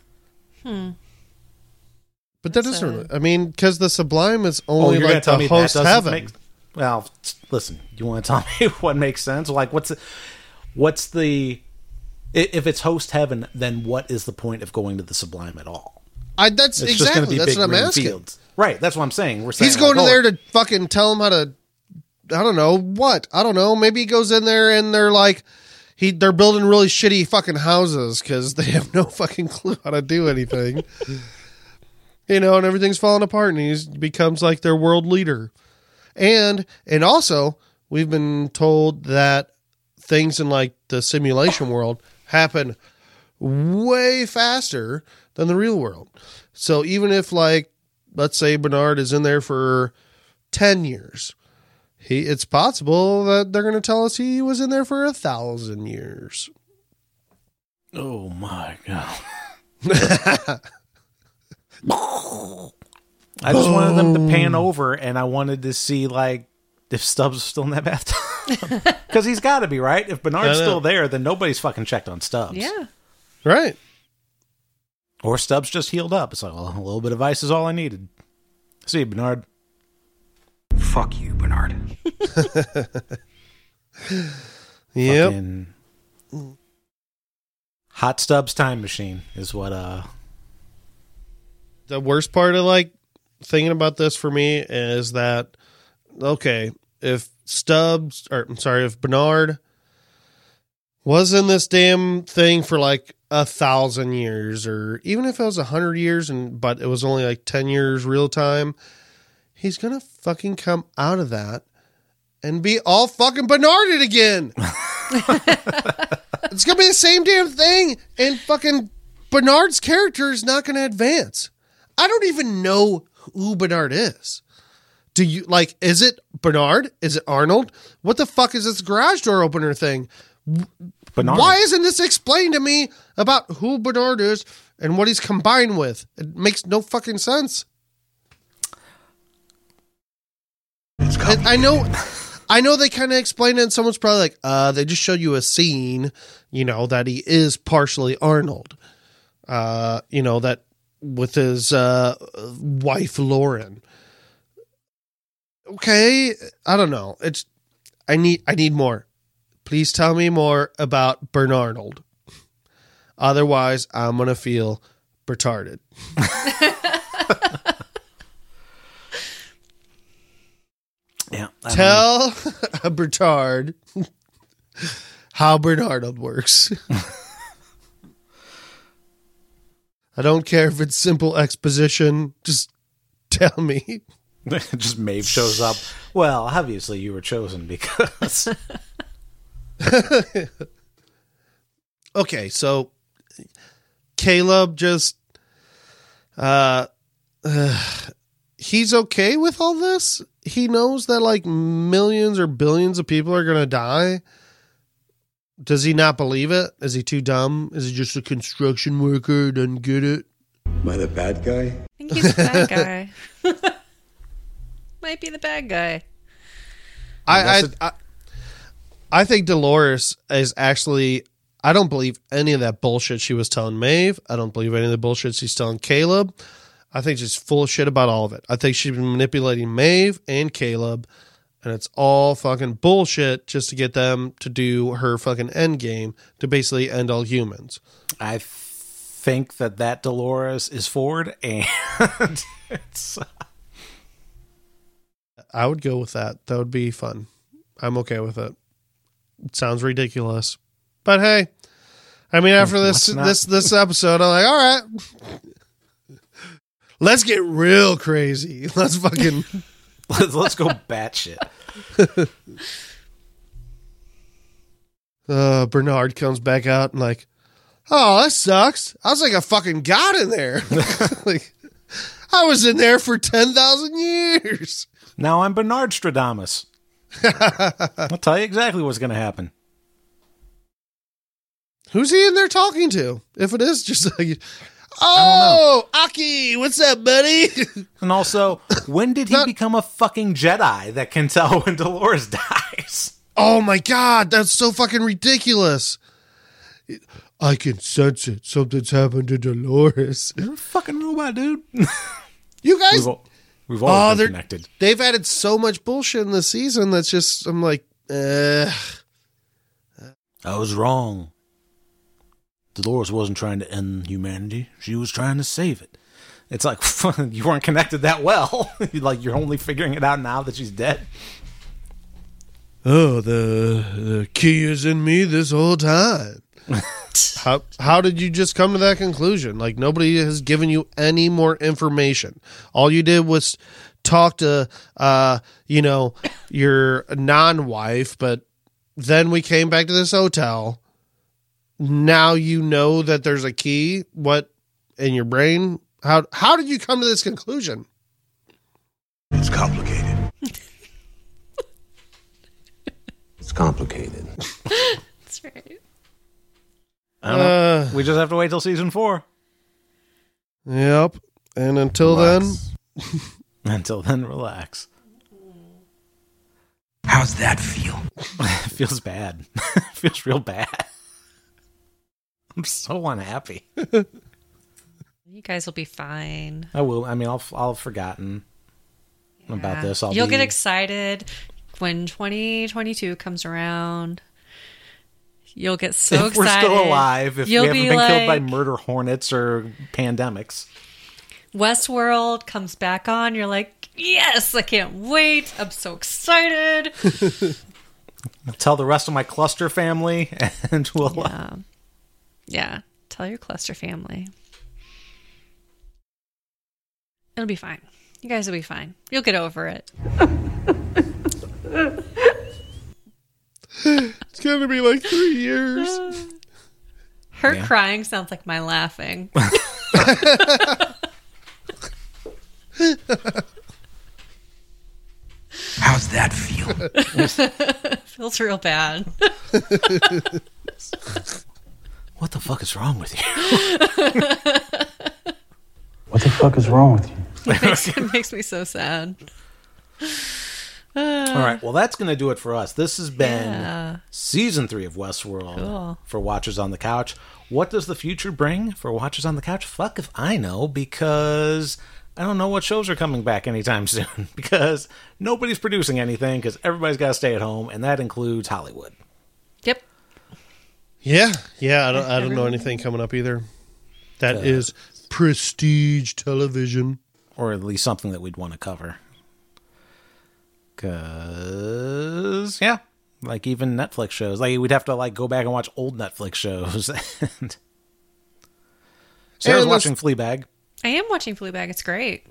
But that doesn't. uh, I mean, because the Sublime is only Oh, like gonna tell the me host heaven. make well listen you want to tell me what makes sense like what's the, what's the if it's host heaven then what is the point of going to the sublime at all I, that's it's just exactly be that's big what I'm asking. fields right that's what i'm saying we're saying He's going like, to oh, there to fucking tell him how to. I don't know what. I don't know. Maybe he goes in there and they're like, he they're building really shitty fucking houses because they have no fucking clue how to do anything. You know, and everything's falling apart, and he becomes like their world leader. And and also, we've been told that things in like the simulation world happen way faster than the real world. So even if like let's say Bernard is in there for 10 years, he it's possible that they're going to tell us he was in there for a thousand years. oh my god i just wanted them to pan over and i wanted to see like if stubbs was still in that bathtub because he's got to be right if bernard's still there then nobody's fucking checked on stubbs Yeah. Right. Or Stubbs just healed up. It's like, well, a little bit of ice is all I needed. See you, Bernard. Fuck you, Bernard. Yep. Fucking Hot Stubbs time machine is what uh the worst part of like thinking about this for me is that okay, if Stubbs or I'm sorry, if Bernard was in this damn thing for like a thousand years, or even if it was a hundred years, and but it was only like ten years real time, he's gonna fucking come out of that and be all fucking Bernarded again. it's gonna be the same damn thing, and fucking Bernard's character is not gonna advance. I don't even know who Bernard is. Do you like? Is it Bernard? Is it Arnold? What the fuck is this garage door opener thing? Bernard. Why isn't this explained to me about who Bernard is and what he's combined with? It makes no fucking sense. It's I, I know, I know they kind of explained it, and someone's probably like, "Uh, they just showed you a scene, you know, that he is partially Arnold, uh, you know, that with his uh wife Lauren." Okay, I don't know. It's I need I need more. Please tell me more about Bernarnold. Otherwise, I'm gonna feel retarded. Yeah. I. Tell a Bertard how Bernardo works. I don't care if it's simple exposition. Just tell me. Just Maeve shows up. Well, obviously you were chosen because Okay, so Caleb just uh, he's okay with all this. He knows that like millions or billions of people are going to die. Does he not believe it? Is he too dumb? Is he just a construction worker? Doesn't get it? Am I the bad guy? I think he's the bad guy. Might be the bad guy. I, I, I I think Dolores is actually. I don't believe any of that bullshit she was telling Maeve. I don't believe any of the bullshit she's telling Caleb. I think she's full of shit about all of it. I think she's been manipulating Maeve and Caleb, and it's all fucking bullshit just to get them to do her fucking end game to basically end all humans. I think that that Dolores is Ford, and it's, uh, I would go with that. That would be fun. I'm okay with it. It sounds ridiculous, but hey, I mean, after this this this episode, I'm like, all right, let's get real crazy. Let's fucking let's, let's go batshit. uh, Bernard comes back out and like, oh, that sucks. I was like a fucking god in there. like, I was in there for ten thousand years. Now I'm Bernard Stradamus. I'll tell you exactly what's going to happen. Who's he in there talking to? If it is just like, oh, Aki, what's up, buddy? And also, when did he Not- become a fucking Jedi that can tell when Dolores dies? Oh my god, that's so fucking ridiculous. I can sense it. Something's happened to Dolores. You're a fucking robot, dude. You guys, We've, all, we've Oh, always they're- been connected. they've added so much bullshit in this season that's just, I'm like, uh, I was wrong. Dolores wasn't trying to end humanity. She was trying to save it. It's like you weren't connected that well. like you're only figuring it out now that she's dead. oh, the, the key is in me this whole time. how how did you just come to that conclusion? Like nobody has given you any more information. All you did was talk to uh you know your non-wife, but then we came back to this hotel. Now you know that there's a key. What in your brain? How how did you come to this conclusion? It's complicated. It's complicated. That's right. I don't know. Uh, We just have to wait till season four. yep. And until Relax. Until then, relax. How's that feel? Feels bad. feels real bad. I'm so unhappy. You guys will be fine. I will. I mean, I'll I'll have forgotten about this. I'll You'll be, get excited when 2022 comes around. You'll get so if we're excited. still alive. If You'll we haven't be been killed by murder hornets or pandemics. Westworld comes back on. You're like, yes, I can't wait. I'm so excited. I'll tell the rest of my cluster family, and we'll. yeah. Yeah. Tell your cluster family. It'll be fine. You guys will be fine. You'll get over it. It's gonna be like three years. Her Yeah. crying sounds like my laughing. How's that feel? Feels real bad. Fuck is wrong with you? What the fuck is wrong with you? It makes, it makes me so sad. All right, well, that's going to do it for us. This has been Yeah. season three of Westworld Cool. for Watchers on the Couch. What does the future bring for Watchers on the Couch? Fuck if I know, because I don't know what shows are coming back anytime soon. because nobody's producing anything, because everybody's got to stay at home, and that includes Hollywood. Yep. Yeah, yeah. I don't. I don't know anything coming up either. That uh, is prestige television. or at least something that we'd want to cover. Cause yeah, like even Netflix shows, like we'd have to like go back and watch old Netflix shows. and Sarah's And let's- watching Fleabag. I am watching Fleabag. It's great.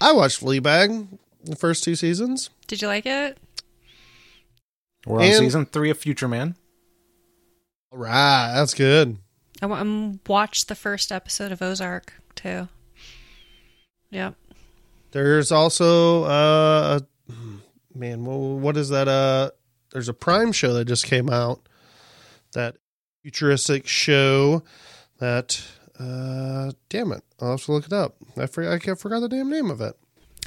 I watched Fleabag the first two seasons. Did you like it? We're on And- season three of Future Man. All right, that's good. I wa- um, watched the first episode of Ozark too. Yep. There's also uh man, what is that uh there's a Prime show that just came out. That futuristic show that uh damn it. I'll have to look it up. I forgot I forgot the damn name of it.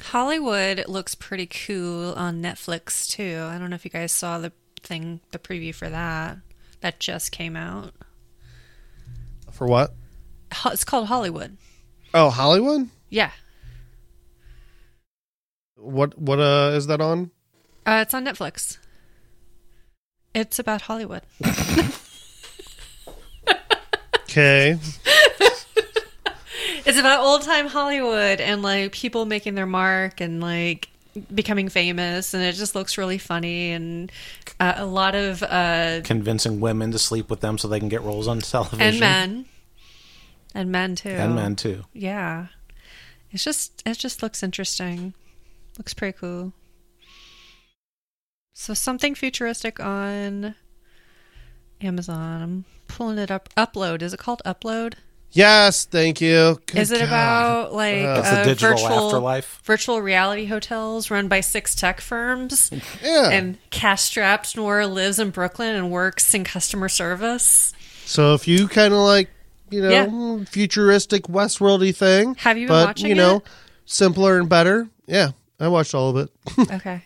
Hollywood looks pretty cool on Netflix too. I don't know if you guys saw the thing, the preview for that. That just came out. For what? Ho- It's called Hollywood. Oh, Hollywood? Yeah. What what uh is that on? Uh, it's on Netflix. It's about Hollywood. Okay. It's about old time Hollywood and like people making their mark and like becoming famous, and it just looks really funny and uh, a lot of uh, Convincing women to sleep with them so they can get roles on television. and men and men too And men too. Yeah, it's just it just looks interesting. Looks pretty cool. So something futuristic on Amazon. I'm pulling it up. Upload. Is it called Upload? Yes, thank you. Good Is it God. about like Uh, That's the uh, digital virtual afterlife. virtual reality hotels run by six tech firms? Yeah. And cash strapped Nora lives in Brooklyn and works in customer service. So if you kind of like, you know, Yeah. futuristic Westworldy thing, Have you been but watching you know, it? simpler and better. Yeah, I watched all of it. Okay.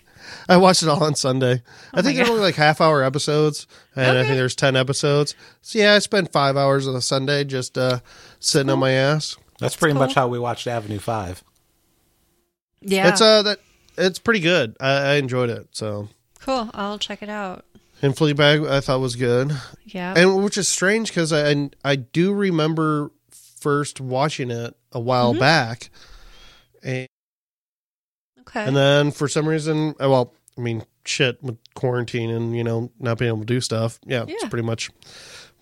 I watched it all on Sunday. I think Oh they're only like half hour episodes, and I think there's ten episodes. So yeah, I spent five hours on a Sunday just uh, sitting on my ass. That's pretty cool. much how we watched Avenue Five. Yeah. It's uh that it's pretty good. I, I enjoyed it. So cool. I'll check it out. and Fleabag I thought was good. Yeah. and which is strange because I I do remember first watching it a while Mm-hmm. back, and, okay. and then for some reason, uh, well, I mean, shit with quarantine and you know not being able to do stuff. Yeah, it's pretty much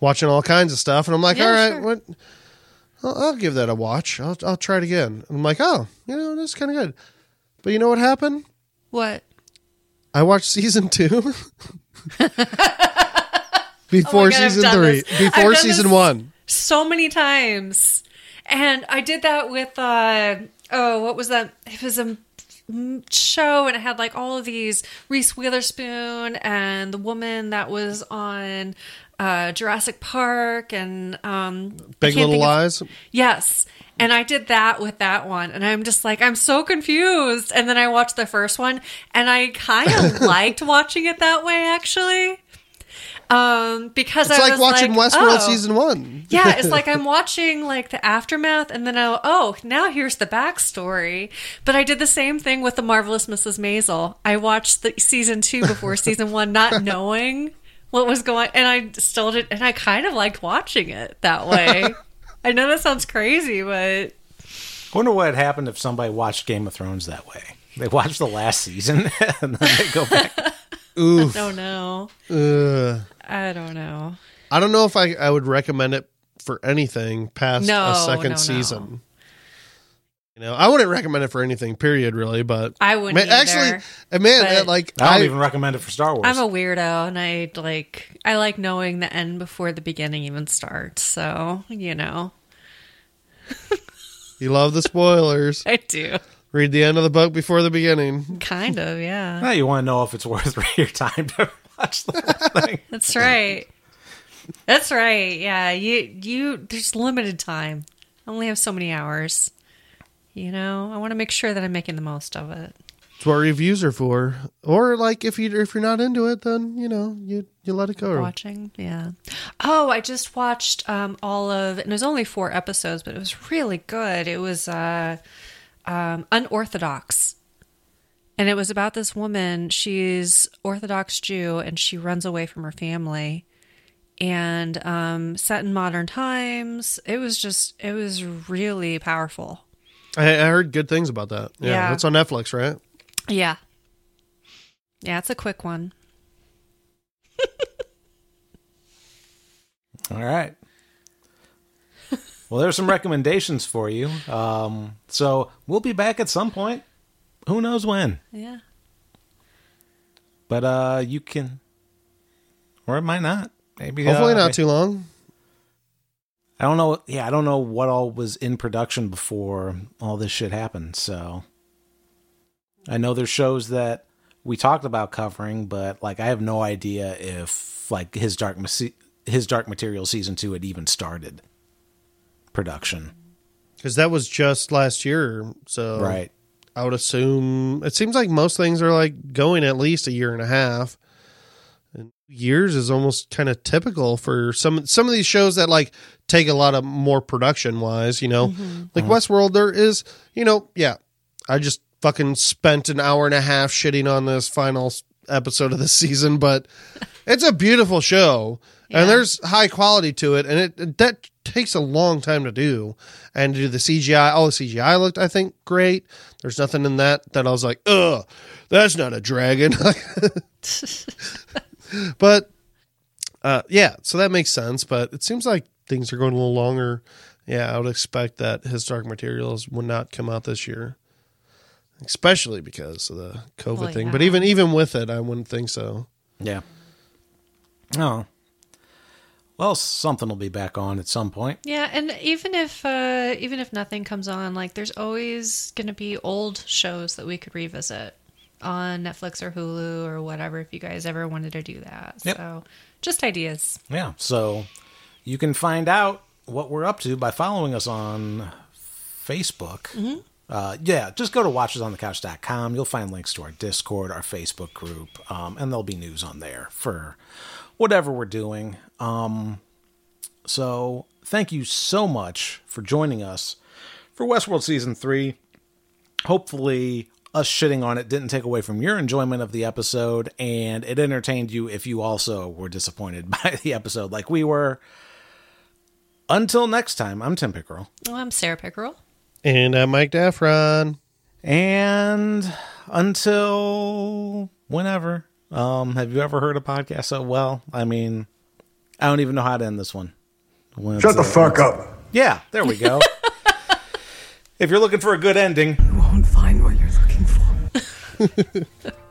watching all kinds of stuff, and I'm like, Yeah, all right, sure. what? I'll, I'll give that a watch. I'll I'll try it again. And I'm like, oh, you know, that's kind of good. But you know what happened? what? I watched season two. Oh Before God, season three, this. Before season one. So many times. And I did that with uh oh, what was that? It was a show and it had like all of these Reese Witherspoon and the woman that was on uh Jurassic Park and um Big Little think of- Lies. Yes. And I did that with that one. And I'm just like, I'm so confused. And then I watched the first one and I kind of liked watching it that way, actually. Um, because It's I like was watching like, Westworld oh. season one. yeah, it's like I'm watching like the aftermath, and then I oh now here's the backstory. But I did the same thing with the marvelous Mrs. Maisel. I watched the season two before season one, not knowing what was going, and I still did, and I kind of liked watching it that way. I know that sounds crazy, but I wonder what happened if somebody watched Game of Thrones that way. They watched the last season and then they go back. Oof. I don't know. Ugh. I don't know. I don't know if I, I would recommend it for anything past No, a second no, no. season. You know, I wouldn't recommend it for anything, period, really. But I wouldn't Man, actually, either, uh, man, but- uh, like I don't I, even recommend it for Star Wars. I'm a weirdo, and I like I like knowing the end before the beginning even starts. So you know, you love the spoilers. I do Read the end of the book before the beginning. kind of. Yeah, Now you want to know if it's worth your time to watch the thing. that's right. That's right. Yeah, you you there's limited time. I only have so many hours. You know, I want to make sure that I'm making the most of it. It's what reviews are for. Or like if you if you're not into it, then you know you you let it go. Watching, yeah. Oh, I just watched um, all of, and it was only four episodes, but it was really good. It was uh, um, unorthodox, and it was about this woman. She's Orthodox Jew, and she runs away from her family, and um, set in modern times. It was just, it was really powerful. I, I heard good things about that. Yeah, Yeah. that's on Netflix, right? Yeah, yeah. It's a quick one. All right. Well, there's some recommendations for you. Um, so we'll be back at some point. Who knows when? Yeah. But uh, you can, or it might not. Maybe Hopefully uh, not too long. I don't know. Yeah, I don't know what all was in production before all this shit happened. So I know there's shows that we talked about covering, but like I have no idea if like his dark his dark material season two had even started production. Because that was just last year. So Right. I would assume it seems like most things are like going at least a year and a half. And years is almost kind of typical for some some of these shows that like take a lot of more production wise, you know. Mm-hmm. Like uh-huh. Westworld, there is, you know, yeah. I just fucking spent an hour and a half shitting on this final episode of the season, but it's a beautiful show and there's high quality to it and it, it- that takes a long time to do and to do the cgi all the cgi looked i think great there's nothing in that that i was like ugh that's not a dragon but uh yeah so that makes sense but it seems like things are going a little longer yeah i would expect that his dark materials would not come out this year especially because of the covid Well, thing yeah. but even even with it i wouldn't think so Yeah. Oh. Well, something will be back on at some point. Yeah, and even if uh, even if nothing comes on, like there's always going to be old shows that we could revisit on Netflix or Hulu or whatever if you guys ever wanted to do that. Yep. So, just ideas. Yeah. So you can find out what we're up to by following us on Facebook. Uh, yeah, just go to watchersonthecouch.com. You'll find links to our Discord, our Facebook group, um, and there'll be news on there for whatever we're doing. Um, so thank you so much for joining us for Westworld Season 3. Hopefully, us shitting on it didn't take away from your enjoyment of the episode, and it entertained you if you also were disappointed by the episode like we were. Until next time, I'm Tim Pickerel. Well, I'm Sarah Pickerel. and i'm mike daffron And until whenever, um, have you ever heard a podcast so well? I mean, I don't even know how to end this one. When Shut the uh, fuck up. Yeah, there we go. if you're looking for a good ending, You won't find what you're looking for.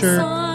Bernard